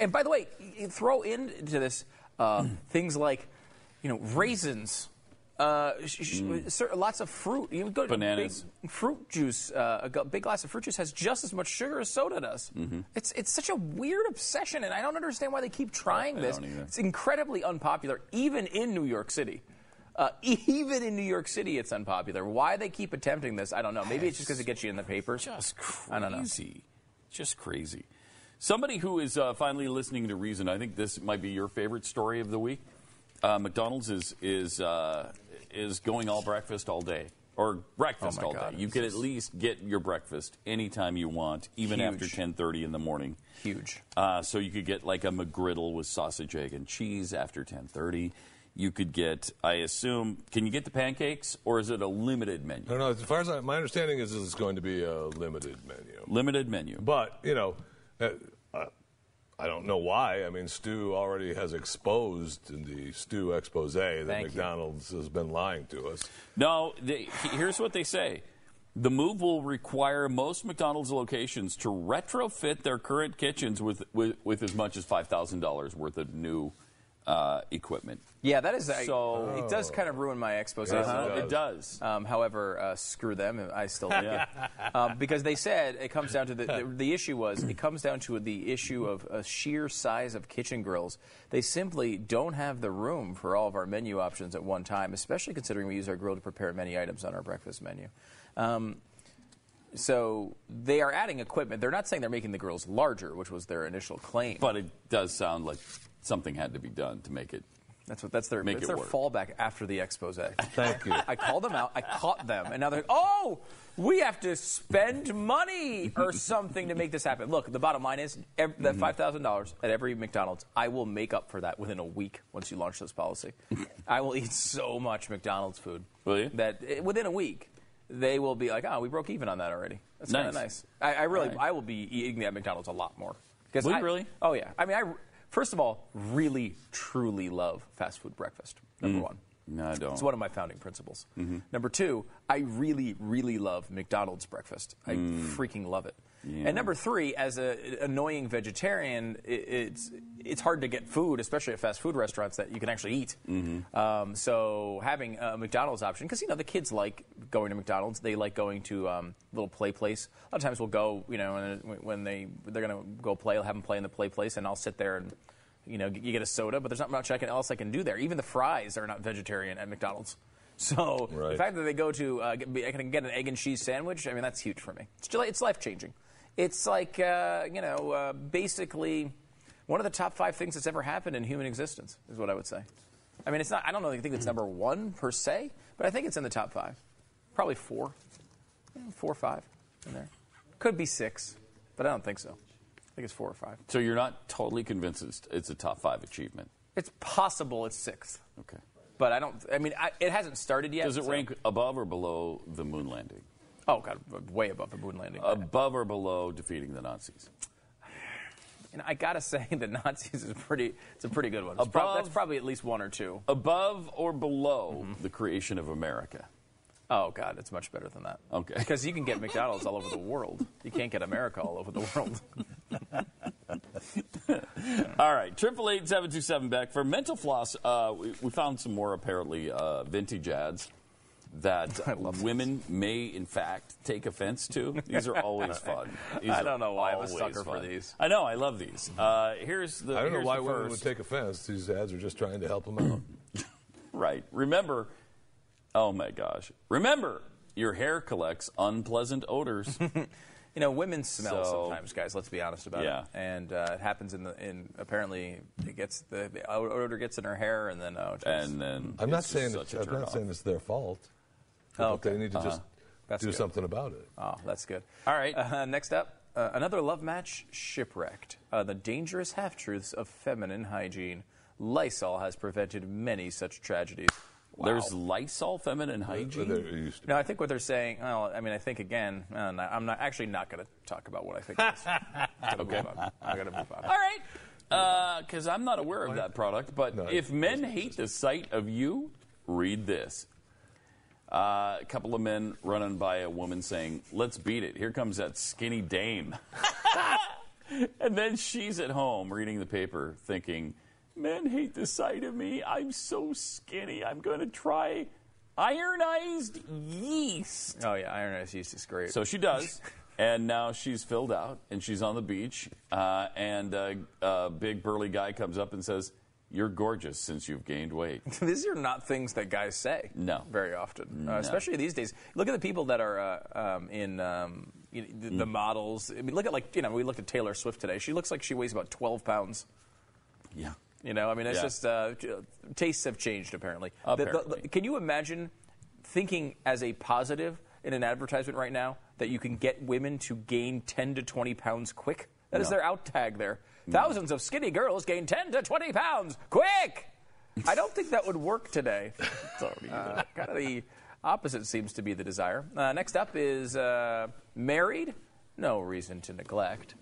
And by the way, throw into this uh, things like, you know, raisins. Uh, sh- sh- lots of fruit. You go to Mm. Bananas. Big fruit juice. Uh, a big glass of fruit juice has just as much sugar as soda does. Mm-hmm. It's it's such a weird obsession, and I don't understand why they keep trying I this. It's incredibly unpopular, even in New York City. Uh, even in New York City, it's unpopular. Why they keep attempting this, I don't know. Maybe it's just because it gets you in the papers. Just crazy. I don't know. Just crazy. Somebody who is uh, finally listening to reason. I think this might be your favorite story of the week. Uh, McDonald's is is uh, is going all breakfast all day or breakfast Oh all God, day. You this can at least get your breakfast anytime you want, even Huge. after 10:30 in the morning. Huge. Uh, so you could get like a McGriddle with sausage, egg, and cheese after 10:30. You could get, I assume, can you get the pancakes, or is it a limited menu? I don't know. As far as I, my understanding is, it's going to be a limited menu. Limited menu. But you know, uh, I don't know why. I mean, Stu already has exposed in the Stu expose that Thank you. McDonald's has been lying to us. No, they, here's what they say. The move will require most McDonald's locations to retrofit their current kitchens with, with, with as much as $5,000 worth of new uh, equipment. Yeah, that is. I- So- it does kind of ruin my expose. A it does. Um, however, uh, screw them. I still like it um, because they said it comes down to the, the the issue was it comes down to the issue of a sheer size of kitchen grills. They simply don't have the room for all of our menu options at one time, especially considering we use our grill to prepare many items on our breakfast menu. Um, so they are adding equipment. They're not saying they're making the grills larger, which was their initial claim. But it does sound like something had to be done to make it. That's what that's their Make that's it their work. fallback after the expose. Thank you. I called them out. I caught them, and now they're like, "Oh, we have to spend money or something to make this happen." Look, the bottom line is ev- that five thousand dollars at every McDonald's. I will make up for that within a week once you launch this policy. I will eat so much McDonald's food Will you? that eh, within a week they will be like, "Oh, we broke even on that already." That's kind of Nice. nice. I, I really, Right. I will be eating at McDonald's a lot more. Will you I- really? Oh yeah. I mean, I first of all really truly love fast food breakfast. Number mm. one. No, I don't. It's one of my founding principles. Mm-hmm. Number two, I really, really love McDonald's breakfast. I mm. freaking love it. And number three, as an annoying vegetarian, it's it's hard to get food, especially at fast food restaurants that you can actually eat. Um, so having a McDonald's option, because you know the kids like going to McDonald's, they like going to um, little play place. A lot of times we'll go, you know, and when they they're gonna go play, I'll have them play in the play place, and I'll sit there and you know, you get a soda, but there's not much I can, else I can do there. Even the fries are not vegetarian at McDonald's. So the fact that they go to, uh, get, I can get an egg and cheese sandwich. I mean, that's huge for me. It's, it's life changing. It's like uh, you know, uh, basically one of the top five things that's ever happened in human existence is what I would say. I mean, it's not. I don't know. I think it's number one per se, but I think it's in the top five. Probably four, Yeah, four or five in there. Could be six, but I don't think so. I think it's four or five. so you're not totally convinced it's, it's a top five achievement. It's possible it's sixth, Okay. but I don't. I mean, I, it hasn't started yet. Does it so- rank above or below the moon landing? Oh god, way above the moon landing. Above or below defeating the Nazis? know, I gotta say, the Nazis is pretty. It's a pretty good one. It's prob- that's probably at least one or two. Above or below Mm-hmm. the creation of America? Oh god, it's much better than that. Okay. Because you can get McDonald's all over the world. You can't get America all over the world. All right, triple eight seven two seven Beck for mental floss. Uh, we, we found some more apparently uh, vintage ads, that women may, in fact, take offense to. These are always fun. These I don't know why I'm a always sucker for these. I know, I love these. Uh, here's the. I don't know why the women would take offense. These ads are just trying to help them out. Right. Remember, oh my gosh. Remember, your hair collects unpleasant odors. You know, women smell So- sometimes, guys. Let's be honest about Yeah. it. And uh, it happens in the in apparently it gets the, the odor gets in her hair, and then oh, geez. and then I'm not it's just saying such it's, a I'm not turn-off. saying it's their fault. Oh, but they need to just That's do good. something about it. oh, that's good. All right. Uh, next up, uh, another love match shipwrecked. Uh, the dangerous half truths of feminine hygiene. Lysol has prevented many such tragedies. There's Lysol feminine hygiene. There used to be. No, I think what they're saying. Well, I mean, I think again. Uh, I'm not actually not going to talk about what I think. It is. okay, I'm going to move on. All right. Because I'm not aware of that product. But No, if men hate the sight of you, read this. Uh, a couple of men running by a woman saying, Let's beat it. Here comes that skinny dame. and then she's at home reading the paper thinking, Men hate the sight of me. I'm so skinny. I'm going to try ironized yeast. Oh yeah, ironized yeast is great. So she does. And now she's filled out, and she's on the beach. Uh, and uh, a big burly guy comes up and says, "You're gorgeous since you've gained weight." These are not things that guys say. No. very often, uh, especially these days. Look at the people that are uh, um, in um, you know, the, the Mm. models. I mean, look at like you know we looked at Taylor Swift today. She looks like she weighs about twelve pounds. Yeah. You know, I mean, it's Yeah. just uh, tastes have changed apparently. The- the- Apparently. can you imagine thinking as a positive in an advertisement right now that you can get women to gain 10 to 20 pounds quick? That is No. their out tag there. Thousands of skinny girls gain 10 to 20 pounds quick. I don't think that would work today. Uh, kind of the opposite seems to be the desire. Uh, next up is uh, married. No reason to neglect.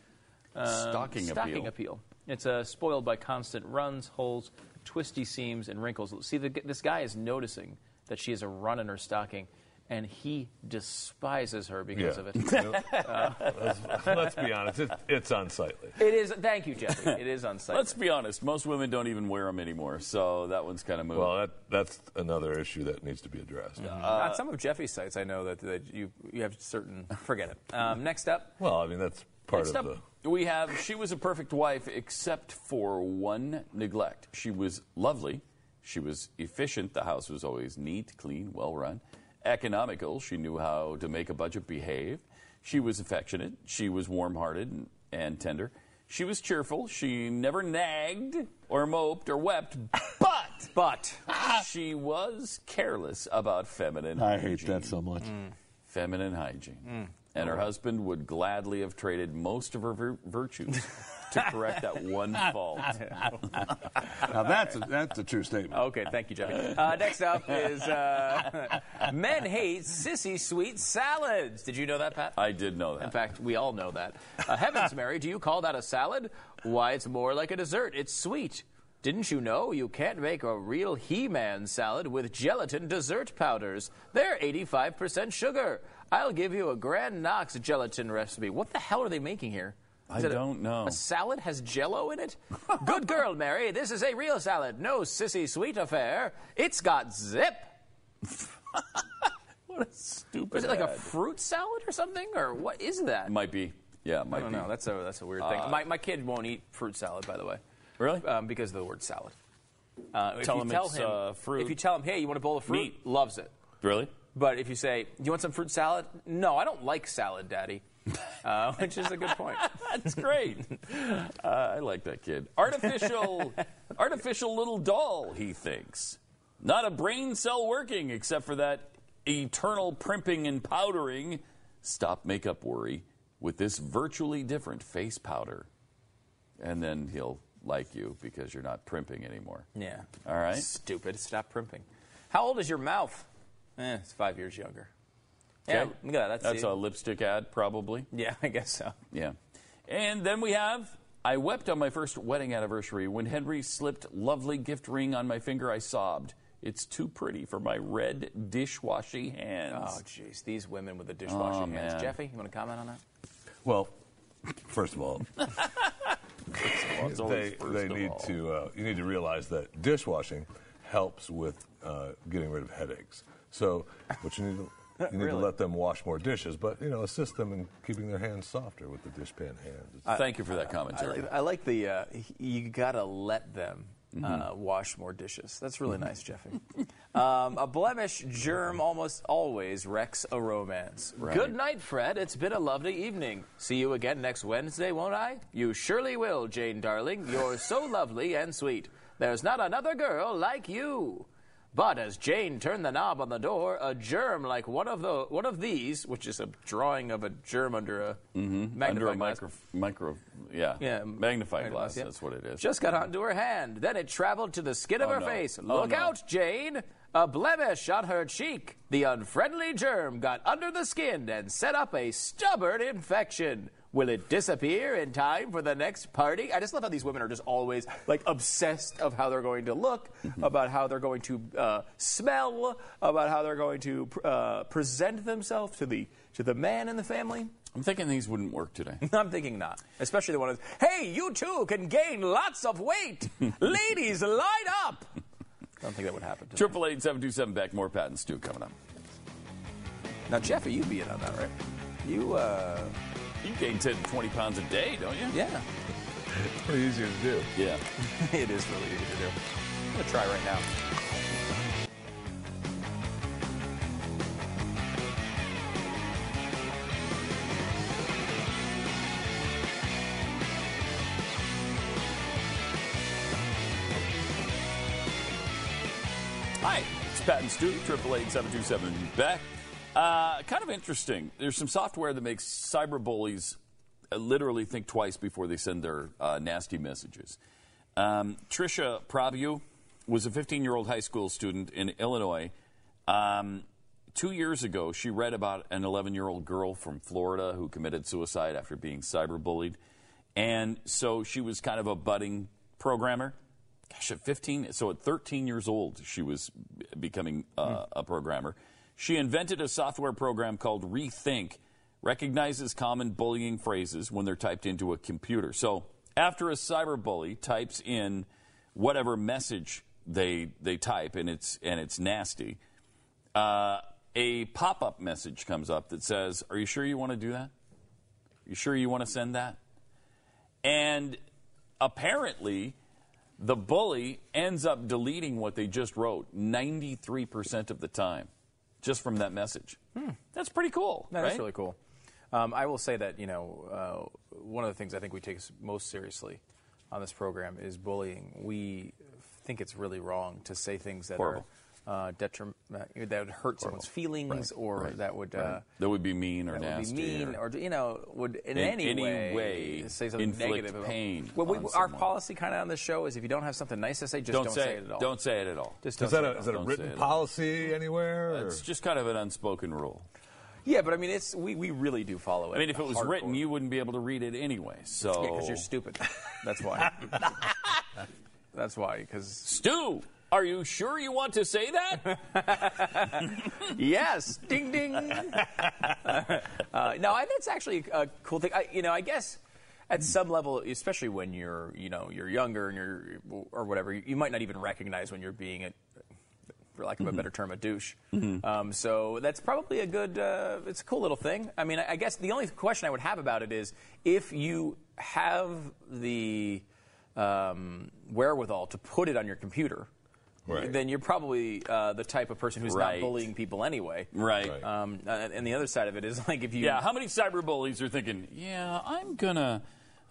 Um, Stocking stocking appeal. appeal. It's uh, spoiled by constant runs, holes, twisty seams, and wrinkles. See, the, this guy is noticing that she has a run in her stocking, and he despises her because Yeah. of it. let's, let's be honest, it's, it's unsightly. it is. Thank you, Jeffrey. It is unsightly. Let's be honest. Most women don't even wear them anymore, so that one's kind of moving. Well, that, that's another issue that needs to be addressed. On some of Jeffy's sites, I know that, that you you have certain. Forget it. Um, next up, Well, I mean, that's part Next of up, the. we have she was a perfect wife except for one neglect. She was lovely. She was efficient. The house was always neat, clean, well run. Economical. She knew how to make a budget behave. She was affectionate. She was warm hearted and, and tender. She was cheerful. She never nagged or moped or wept, but but she was careless about feminine I hygiene hate that so much. Mm. feminine hygiene. Mm. And her oh. husband would gladly have traded most of her vir- virtues to correct that one fault. Now that's a, that's a true statement. Okay, thank you, Jeffy. Uh, next up is uh, men hate sissy sweet salads. Did you know that, Pat? I did know that. In fact, we all know that. Uh, heavens, Mary, do you call that a salad? Why, it's more like a dessert. It's sweet. Didn't you know you can't make a real He-Man salad with gelatin dessert powders? They're 85% sugar. I'll give you a Grand Knox gelatin recipe. What the hell are they making here? I don't know. A salad has jello in it? Good girl, Mary. This is a real salad. No sissy sweet affair. It's got zip. What a stupid. Is it like a fruit salad or something? Or what is that? Might be. Yeah, might I don't be. know. That's a that's a weird thing. my, my kid won't eat fruit salad, by the way. Really? Um, because of the word salad. Uh, if Tell you him tell him, uh, fruit. If you tell him, hey, you want a bowl of fruit? Meat. Loves it. really? But if you say, do you want some fruit salad? No, I don't like salad, Daddy. Uh, which is a good point. That's great. uh, I like that kid. Artificial, artificial little doll. He thinks not a brain cell working except for that eternal primping and powdering. Stop makeup worry with this virtually different face powder, and then he'll like you because you're not primping anymore. Yeah. All right. Stupid. Stop primping. How old is your mouth? Eh, it's five years younger. Yeah, Okay. look at that. That's, That's a lipstick ad, probably. Yeah, I guess so. Yeah. And then we have I wept on my first wedding anniversary. When Henry slipped lovely gift ring on my finger, I sobbed. It's too pretty for my red dishwashy hands. Oh, jeez. These women with the dishwashing Oh, hands. man. Jeffy, you want to comment on that? Well, first of all, Well, it's always they, they of need all. to uh, you need to realize that dishwashing helps with uh, getting rid of headaches. So, what you need to. You need Really? to let them wash more dishes, but you know, assist them in keeping their hands softer with the dishpan hands. It's- Thank you for that I commentary. like, I like the uh, you gotta let them Mm-hmm. uh, wash more dishes. That's really nice, Jeffy. um, a blemish germ almost always wrecks a romance. Right. Good night, Fred. It's been a lovely evening. See you again next Wednesday, won't I? You surely will, Jane darling. You're so lovely and sweet. There's not another girl like you. But as Jane turned the knob on the door, a germ like one of the one of these, which is a drawing of a germ under a magnifying Mm-hmm. Under a glass, micro, micro, yeah, yeah, magnifying glass. yeah. That's what it is. Just got onto her hand. Then it traveled to the skin of Oh, her no. face. Oh, Look no. out, Jane! A blemish on her cheek. The unfriendly germ got under the skin and set up a stubborn infection. Will it disappear in time for the next party? I just love how these women are just always like obsessed of how they're going to look, Mm-hmm. about how they're going to uh, smell, about how they're going to uh, present themselves to the to the man in the family. I'm thinking these wouldn't work today. I'm thinking not. Especially the one that's, hey, you too can gain lots of weight. Ladies, light up. I don't think that would happen. Triple eight seven two seven Beck. More Pat and Stu coming up. Now, Jeffy, you'd be in on that, right? You, uh, You gain 10 to 20 pounds a day, don't you? yeah. pretty easy to do. Yeah. it is really easy to do. I'm going to try right now. Hi, it's Pat and Stu, triple eight seven two seven Beck. Uh, kind of interesting. There's some software that makes cyber bullies uh, literally think twice before they send their uh, nasty messages. Um, Trisha Prabhu was a 15 year old high school student in Illinois. Um, two years ago, she read about an 11 year old girl from Florida who committed suicide after being cyberbullied. And so she was kind of a budding programmer. Gosh, at 15, so at 13 years old, she was becoming uh, a programmer. She invented a software program called Rethink, recognizes common bullying phrases when they're typed into a computer. So after a cyberbully types in whatever message they they type and it's and it's nasty, uh, a pop-up message comes up that says, "Are you sure you want to do that? You sure you want to send that?" And apparently, the bully ends up deleting what they just wrote 93% of the time just from that message. That's pretty cool. That's right? really cool. Um, I will say that you know uh, one of the things I think we take most seriously on this program is bullying. We think it's really wrong to say things that Horrible. are uh, detriment that would hurt someone's feelings or right, that would. Uh, That would be mean or that nasty. would be mean, or- or, you know, would in, In any, any way, way say something inflict negative. about- pain Well, we, our someone. policy kind of on this show is if you don't have something nice to say, just don't, don't, say, it at all. Don't say it at all. Just Is don't that say a, it is that a written say it. policy anywhere? or- It's just kind of an unspoken rule. Yeah, but I mean, it's we, we really do follow it. I mean, if it was hardcore. written, you wouldn't be able to read it anyway. So, Yeah, because you're stupid. That's why. That's why. Because Stu, are you sure you want to say that? yes, ding ding. uh, no, I, that's actually a cool thing. I, you know, I guess at some level, especially when you're, you know, you're younger and you're or whatever, you, you might not even recognize when you're being a, for lack of a better term, a douche. Um, so that's probably a good. Uh, it's a cool little thing. I mean, I, I guess the only question I would have about it is if you have the um, wherewithal to put it on your computer. Right. Then you're probably uh, the type of person who's Right. not bullying people anyway. right. Right. Um, uh, and the other side of it is like if you Yeah, how many cyber bullies are thinking, "Yeah, I'm gonna,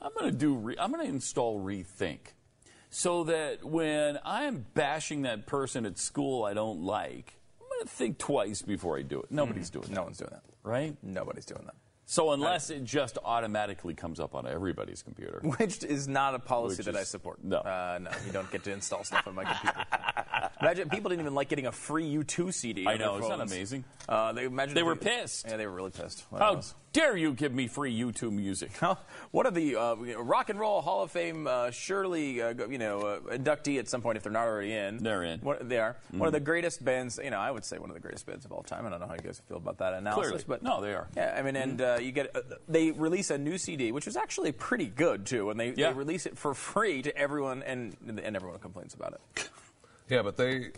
I'm gonna do, re- I'm gonna install Rethink, so that when I'm bashing that person at school I don't like, I'm gonna think twice before I do it." Nobody's doing that, no one's doing that. right? Nobody's doing that. So unless it just automatically comes up on everybody's computer, Which is not a policy Which that I is- support. no. uh, no, you don't get to install stuff on my computer. Imagine people didn't even like getting a free U2 CD. I on their know, isn't that phones. amazing? Uh, they imagine They if were you- pissed. Yeah, they were really pissed. How else? Dare you give me free U2 music? One of the uh, Rock and Roll Hall of Fame, uh, surely uh, you know uh, inductee at some point if they're not already in. They're in. One, they are one of the greatest bands. You know, I would say one of the greatest bands of all time. I don't know how you guys feel about that analysis, Clearly. but No, they are. Yeah, I mean, and uh, you get uh, they release a new CD, which is actually pretty good too, and they, Yeah. they release it for free to everyone, and and everyone complains about it. Yeah, but they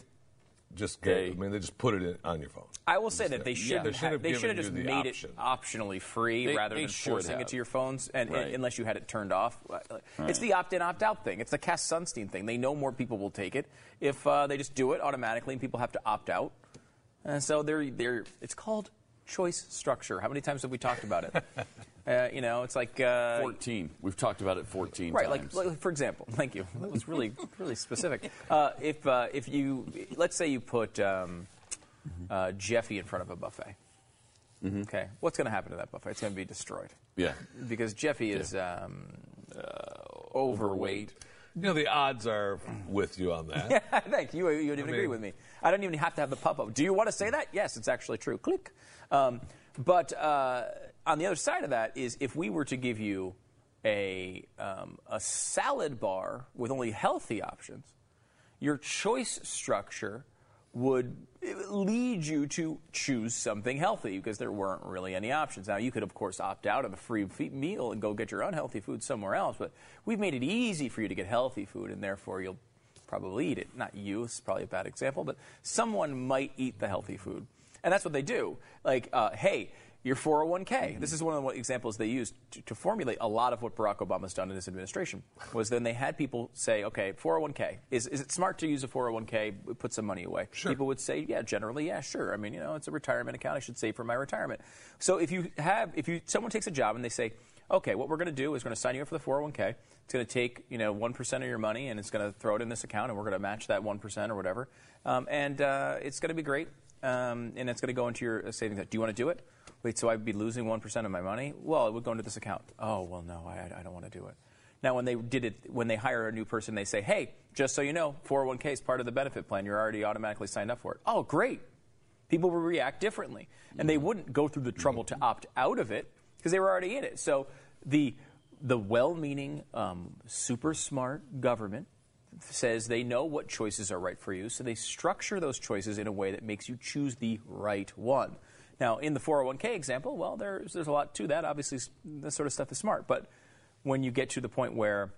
just They- I mean, they just put it in, on your phone. I will say that they should They should have they should have just the made option. it optionally free They- rather they than forcing have. it to your phones, and, and- unless you had it turned off. It's the opt-in, opt-out thing. It's the Cass Sunstein thing. They know more people will take it if uh, they just do it automatically, and people have to opt out. And so they're they're it's called choice structure. How many times have we talked about it? uh, you know, it's like uh, 14. We've talked about it 14 Right, times. like, like for example, thank you. That was really really specific. Uh, if uh, if you let's say you put um, uh, Jeffy in front of a buffet, okay, what's going to happen to that buffet? It's going to be destroyed yeah. because Jeffy is um, uh, overweight. You know, the odds are with you on that. Yeah, thank you. You would even I agree with me. I don't even have to have the pop up. Do you want to say that? Yes, it's actually true. Click. Um, but uh, on the other side of that is if we were to give you a um, a salad bar with only healthy options, your choice structure would lead you to choose something healthy because there weren't really any options. Now, you could, of course, opt out of a free meal and go get your unhealthy food somewhere else, but we've made it easy for you to get healthy food, and therefore you'll probably eat it. Not you, it's probably a bad example, but someone might eat the healthy food. And that's what they do. Like, uh, hey, your 401k. This is one of the examples they used to, to formulate a lot of what Barack Obama's done in his administration. Was then they had people say, okay, 401k is is it smart to use a 401k? Put some money away. Sure. People would say, yeah, generally, yeah, sure. I mean, you know, it's a retirement account. I should save for my retirement. So if you have, if you someone takes a job and they say, okay, what we're going to do is we're going to sign you up for the 401k. It's going to take you know one percent of your money and it's going to throw it in this account and we're going to match that one percent or whatever, um, and uh, it's going to be great. Um, and it's going to go into your savings account. Do you want to do it? Wait, so I'd be losing 1% of my money? Well, it would go into this account. Oh, well, no, I, I don't want to do it. Now, when they did it, when they hire a new person, they say, hey, just so you know, 401k is part of the benefit plan. You're already automatically signed up for it. Oh, great. People will react differently. And they wouldn't go through the trouble to opt out of it because they were already in it. So the, the well meaning, um, super smart government says they know what choices are right for you, so they structure those choices in a way that makes you choose the right one. Now, in the 401k example, well, there's, there's a lot to that. Obviously, this sort of stuff is smart. But when you get to the point where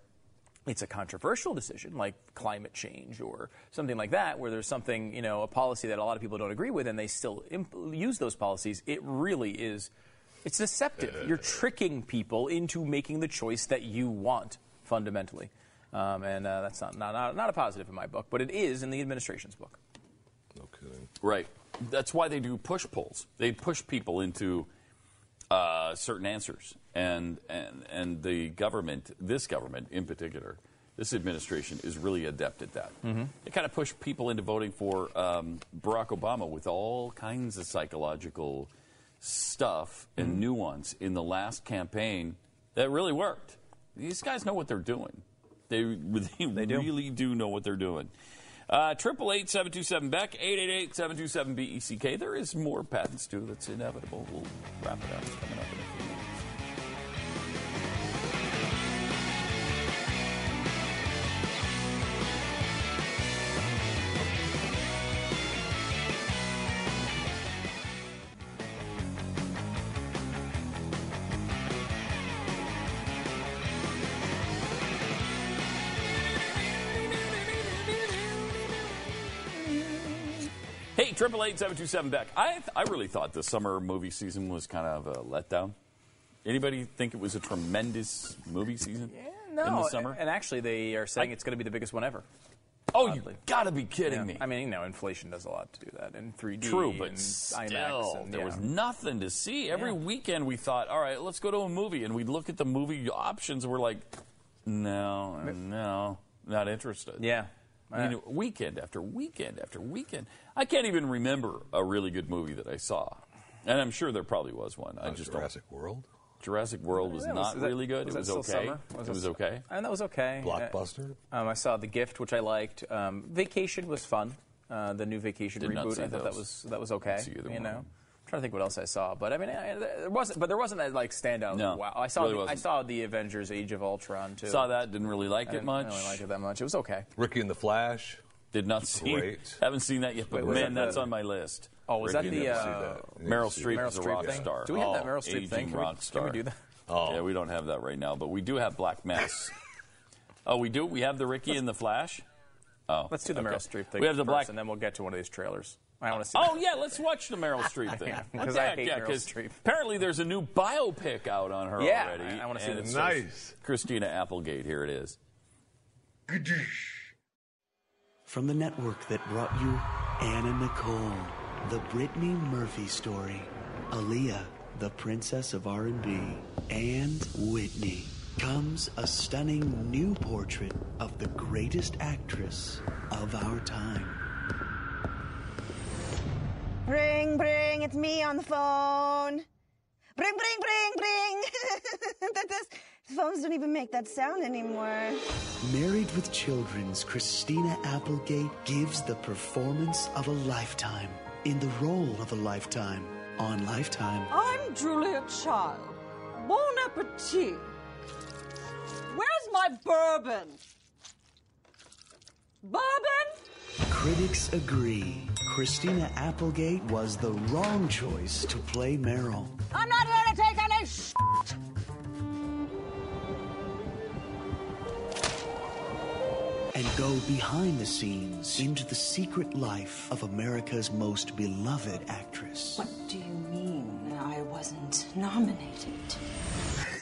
it's a controversial decision, like climate change or something like that, where there's something, you know, a policy that a lot of people don't agree with and they still imp- use those policies, it really is, it's deceptive. You're tricking people into making the choice that you want, fundamentally. Um, and uh, that's not, not, not, not a positive in my book, but it is in the administration's book. No kidding. Right. That's why they do push polls. They push people into uh, certain answers, and and and the government, this government in particular, this administration is really adept at that. They kind of push people into voting for um, Barack Obama with all kinds of psychological stuff and nuance in the last campaign that really worked. These guys know what they're doing. They, they, do. really do know what they're doing. Triple eight seven two seven Beck eight eight eight seven two seven B E C K. There is more Pat and Stu. That's inevitable. We'll wrap it up. It's coming up in a few minutes. Triple eight seven two seven Beck. I I really thought the summer movie season was kind of a letdown. Anybody think it was a tremendous movie season yeah in the summer? And actually, they are saying it's going to be the biggest one ever. oh, you gotta be kidding Yeah. me! I mean, you know, inflation does a lot to do that, and 3D, True, but and still, IMAX, and, there yeah. was nothing to see. Every Yeah. weekend we thought, all right, let's go to a movie, and we'd look at the movie options, and we're like, no, no, not interested. Yeah. I mean, weekend after weekend after weekend. I can't even remember a really good movie that I saw, and I'm sure there probably was one. I just Jurassic World? don't. Jurassic World was Yeah, not is that- really good. was it was still okay. summer? it Was was it- okay. And that was okay. Blockbuster? Uh, um, I saw The Gift, which I liked. Um, Vacation was fun. Uh, the new Vacation Did not reboot. see I thought that was that was okay. see you one. know, I'm trying to think what else I saw, but I mean, I, there wasn't. But there wasn't that like standout. No, wow. I saw. really the, I wasn't. saw the Avengers: Age of Ultron too. Saw that. Didn't really like I it didn't much. really like it that much. It was okay. Ricky and the Flash? Did not see. Great. Haven't seen that yet, but Wait, man, that the- that's on my list. Oh, was Ricky that the never uh, that. Meryl need to see Streep Meryl is a rock thing? star. Do we have that Oh, Meryl Streep aging thing? Can we- star. Can we do that? Oh. Yeah, we don't have that right now, but we do have Black Mass. oh, we do. We have the Ricky and the Flash. Oh, Let's do the okay. Meryl Streep thing We have the first, black. and then we'll get to one of these trailers. I want to see. Oh yeah, let's watch the Meryl Streep thing. Yeah, 'cause Okay, I hate yeah, Meryl 'cause Streep. Apparently, there's a new biopic out on her Yeah, already. I- I wanna see this. it says Nice. Christina Applegate. Here it is. From the network that brought you Anna Nicole, the Brittany Murphy story, Aaliyah, the princess of R&B, and Whitney, comes a stunning new portrait of the greatest actress of our time. Bring, bring, it's me on the phone. Bring, bring, bring, bring. that does, phones don't even make that sound anymore. Married with Children's Christina Applegate gives the performance of a lifetime in the role of a lifetime on Lifetime. I'm Julia Child. Bon appetit. Where's my bourbon? Bourbon? Critics agree Christina Applegate was the wrong choice to play Meryl. I'm not here to take any sh. and go behind the scenes into the secret life of America's most beloved actress. What do you mean I wasn't nominated?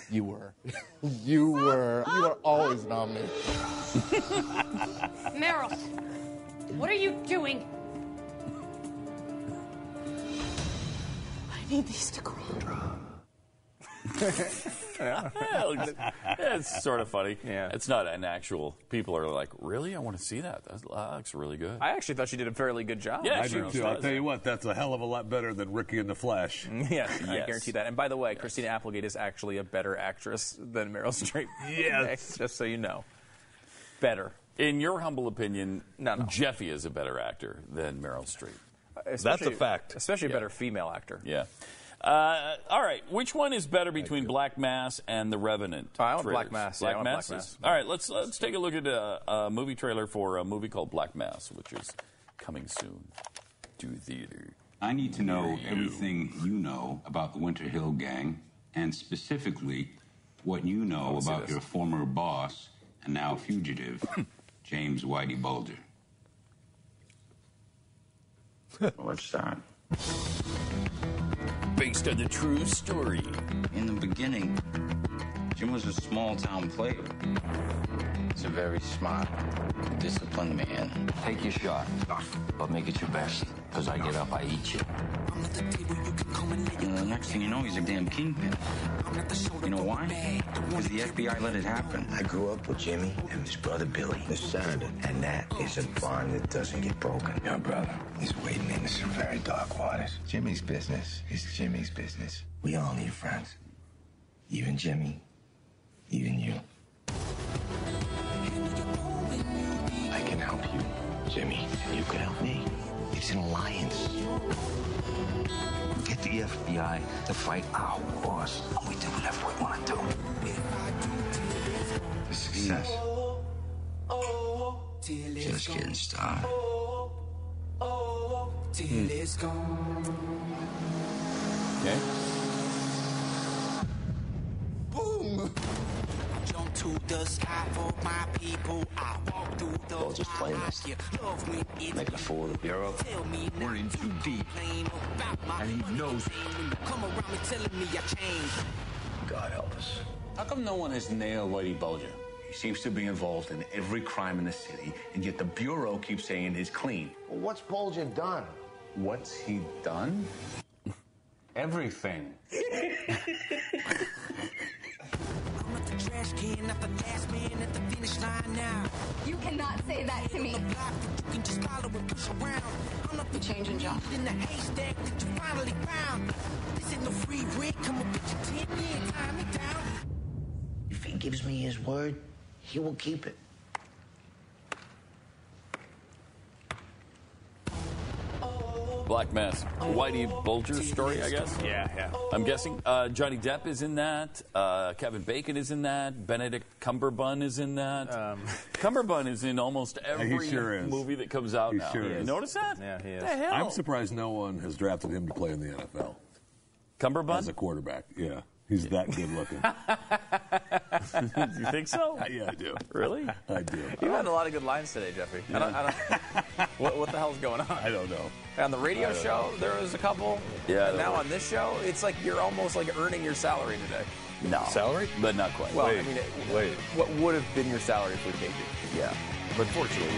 You were. you were. You were always nominated. Meryl, what are you doing? Need these to grow. yeah, yeah, it's sort of funny. Yeah, it's not an actual. People are like, really? I want to see that. That looks really good. I actually thought she did a fairly good job. Yeah, I she do too. I'll tell you what, that's a hell of a lot better than Ricki and the Flash. Yes, I guarantee that. And by the way, Christina Applegate is actually a better actress than Meryl Streep. Yes. just so you know, better. In your humble opinion, No, no. Jeffy is a better actor than Meryl Streep. Especially- fact. Especially Yeah. a better female actor. Yeah. Uh, all right. Which one is better between Black Mass and The Revenant? I want trailers? Black Mass. Black I want Black Mass. Mass. All right. Let's let's take a look at a, a movie trailer for a movie called Black Mass, which is coming soon to theater. I need to know everything you know about the Winter Hill Gang, and specifically what you know about your former boss and now fugitive, James Whitey Bulger. Let's start. Based on the true story. In the beginning, Jim was a small town player. He's a very smart, disciplined man. Take your shot, but make it your best. Because I get up, I eat you. And the next thing you know, he's a damn kingpin. You know why? Because the FBI let it happen. I grew up with Jimmy and his brother Billy, the senator. And that is a bond that doesn't get broken. Your brother is wading into some very dark waters. Jimmy's business is Jimmy's business. We all need friends. Even Jimmy. Even you. Jimmy. and You can help me. It's an alliance. Get the FBI to fight our wars. And we do whatever we want to do. The success. Just getting started. Okay. Boom! Jump to the sky for my people. I walk through the Well, just playing this. Making a fool of the Bureau. We're in too deep. And he knows Come around me telling me I changed. God help us. How come no one has nailed Whitey Bulger? He seems to be involved in every crime in the city, and yet the Bureau keeps saying he's clean. Well, what's Bulger done? What's he done? Everything. Trash can at the last man at the finish line now. You cannot say that to me. You can just follow and push around. I'm not the changing job. In the haystack that you finally found. This ain't no free rent. Come up with your 10 year time it down. If he gives me his word, he will keep it. Black Mass. Whitey Bulger story, I guess. Yeah, yeah. I'm guessing uh, Johnny Depp is in that. Uh, Kevin Bacon is in that. Benedict Cumberbun is in that. Cumberbun is in almost every sure movie that comes out He now. sure you is. notice that? Yeah, he is. The hell? I'm surprised no one has drafted him to play in the NFL Cumberbun? as a quarterback. Yeah, He's that good looking. you think so? yeah, I do. Really? I do. You've had a lot of good lines today, Jeffrey. I don't, I don't, what, what the hell's going on? I don't know. On the radio don't show, there was a couple. Yeah, And now were. on this show, it's like you're almost like earning your salary today. No. Salary? But not quite. Well, Wait, I mean, it, wait. what would have been your salary if we paid you? Yeah. But fortunately,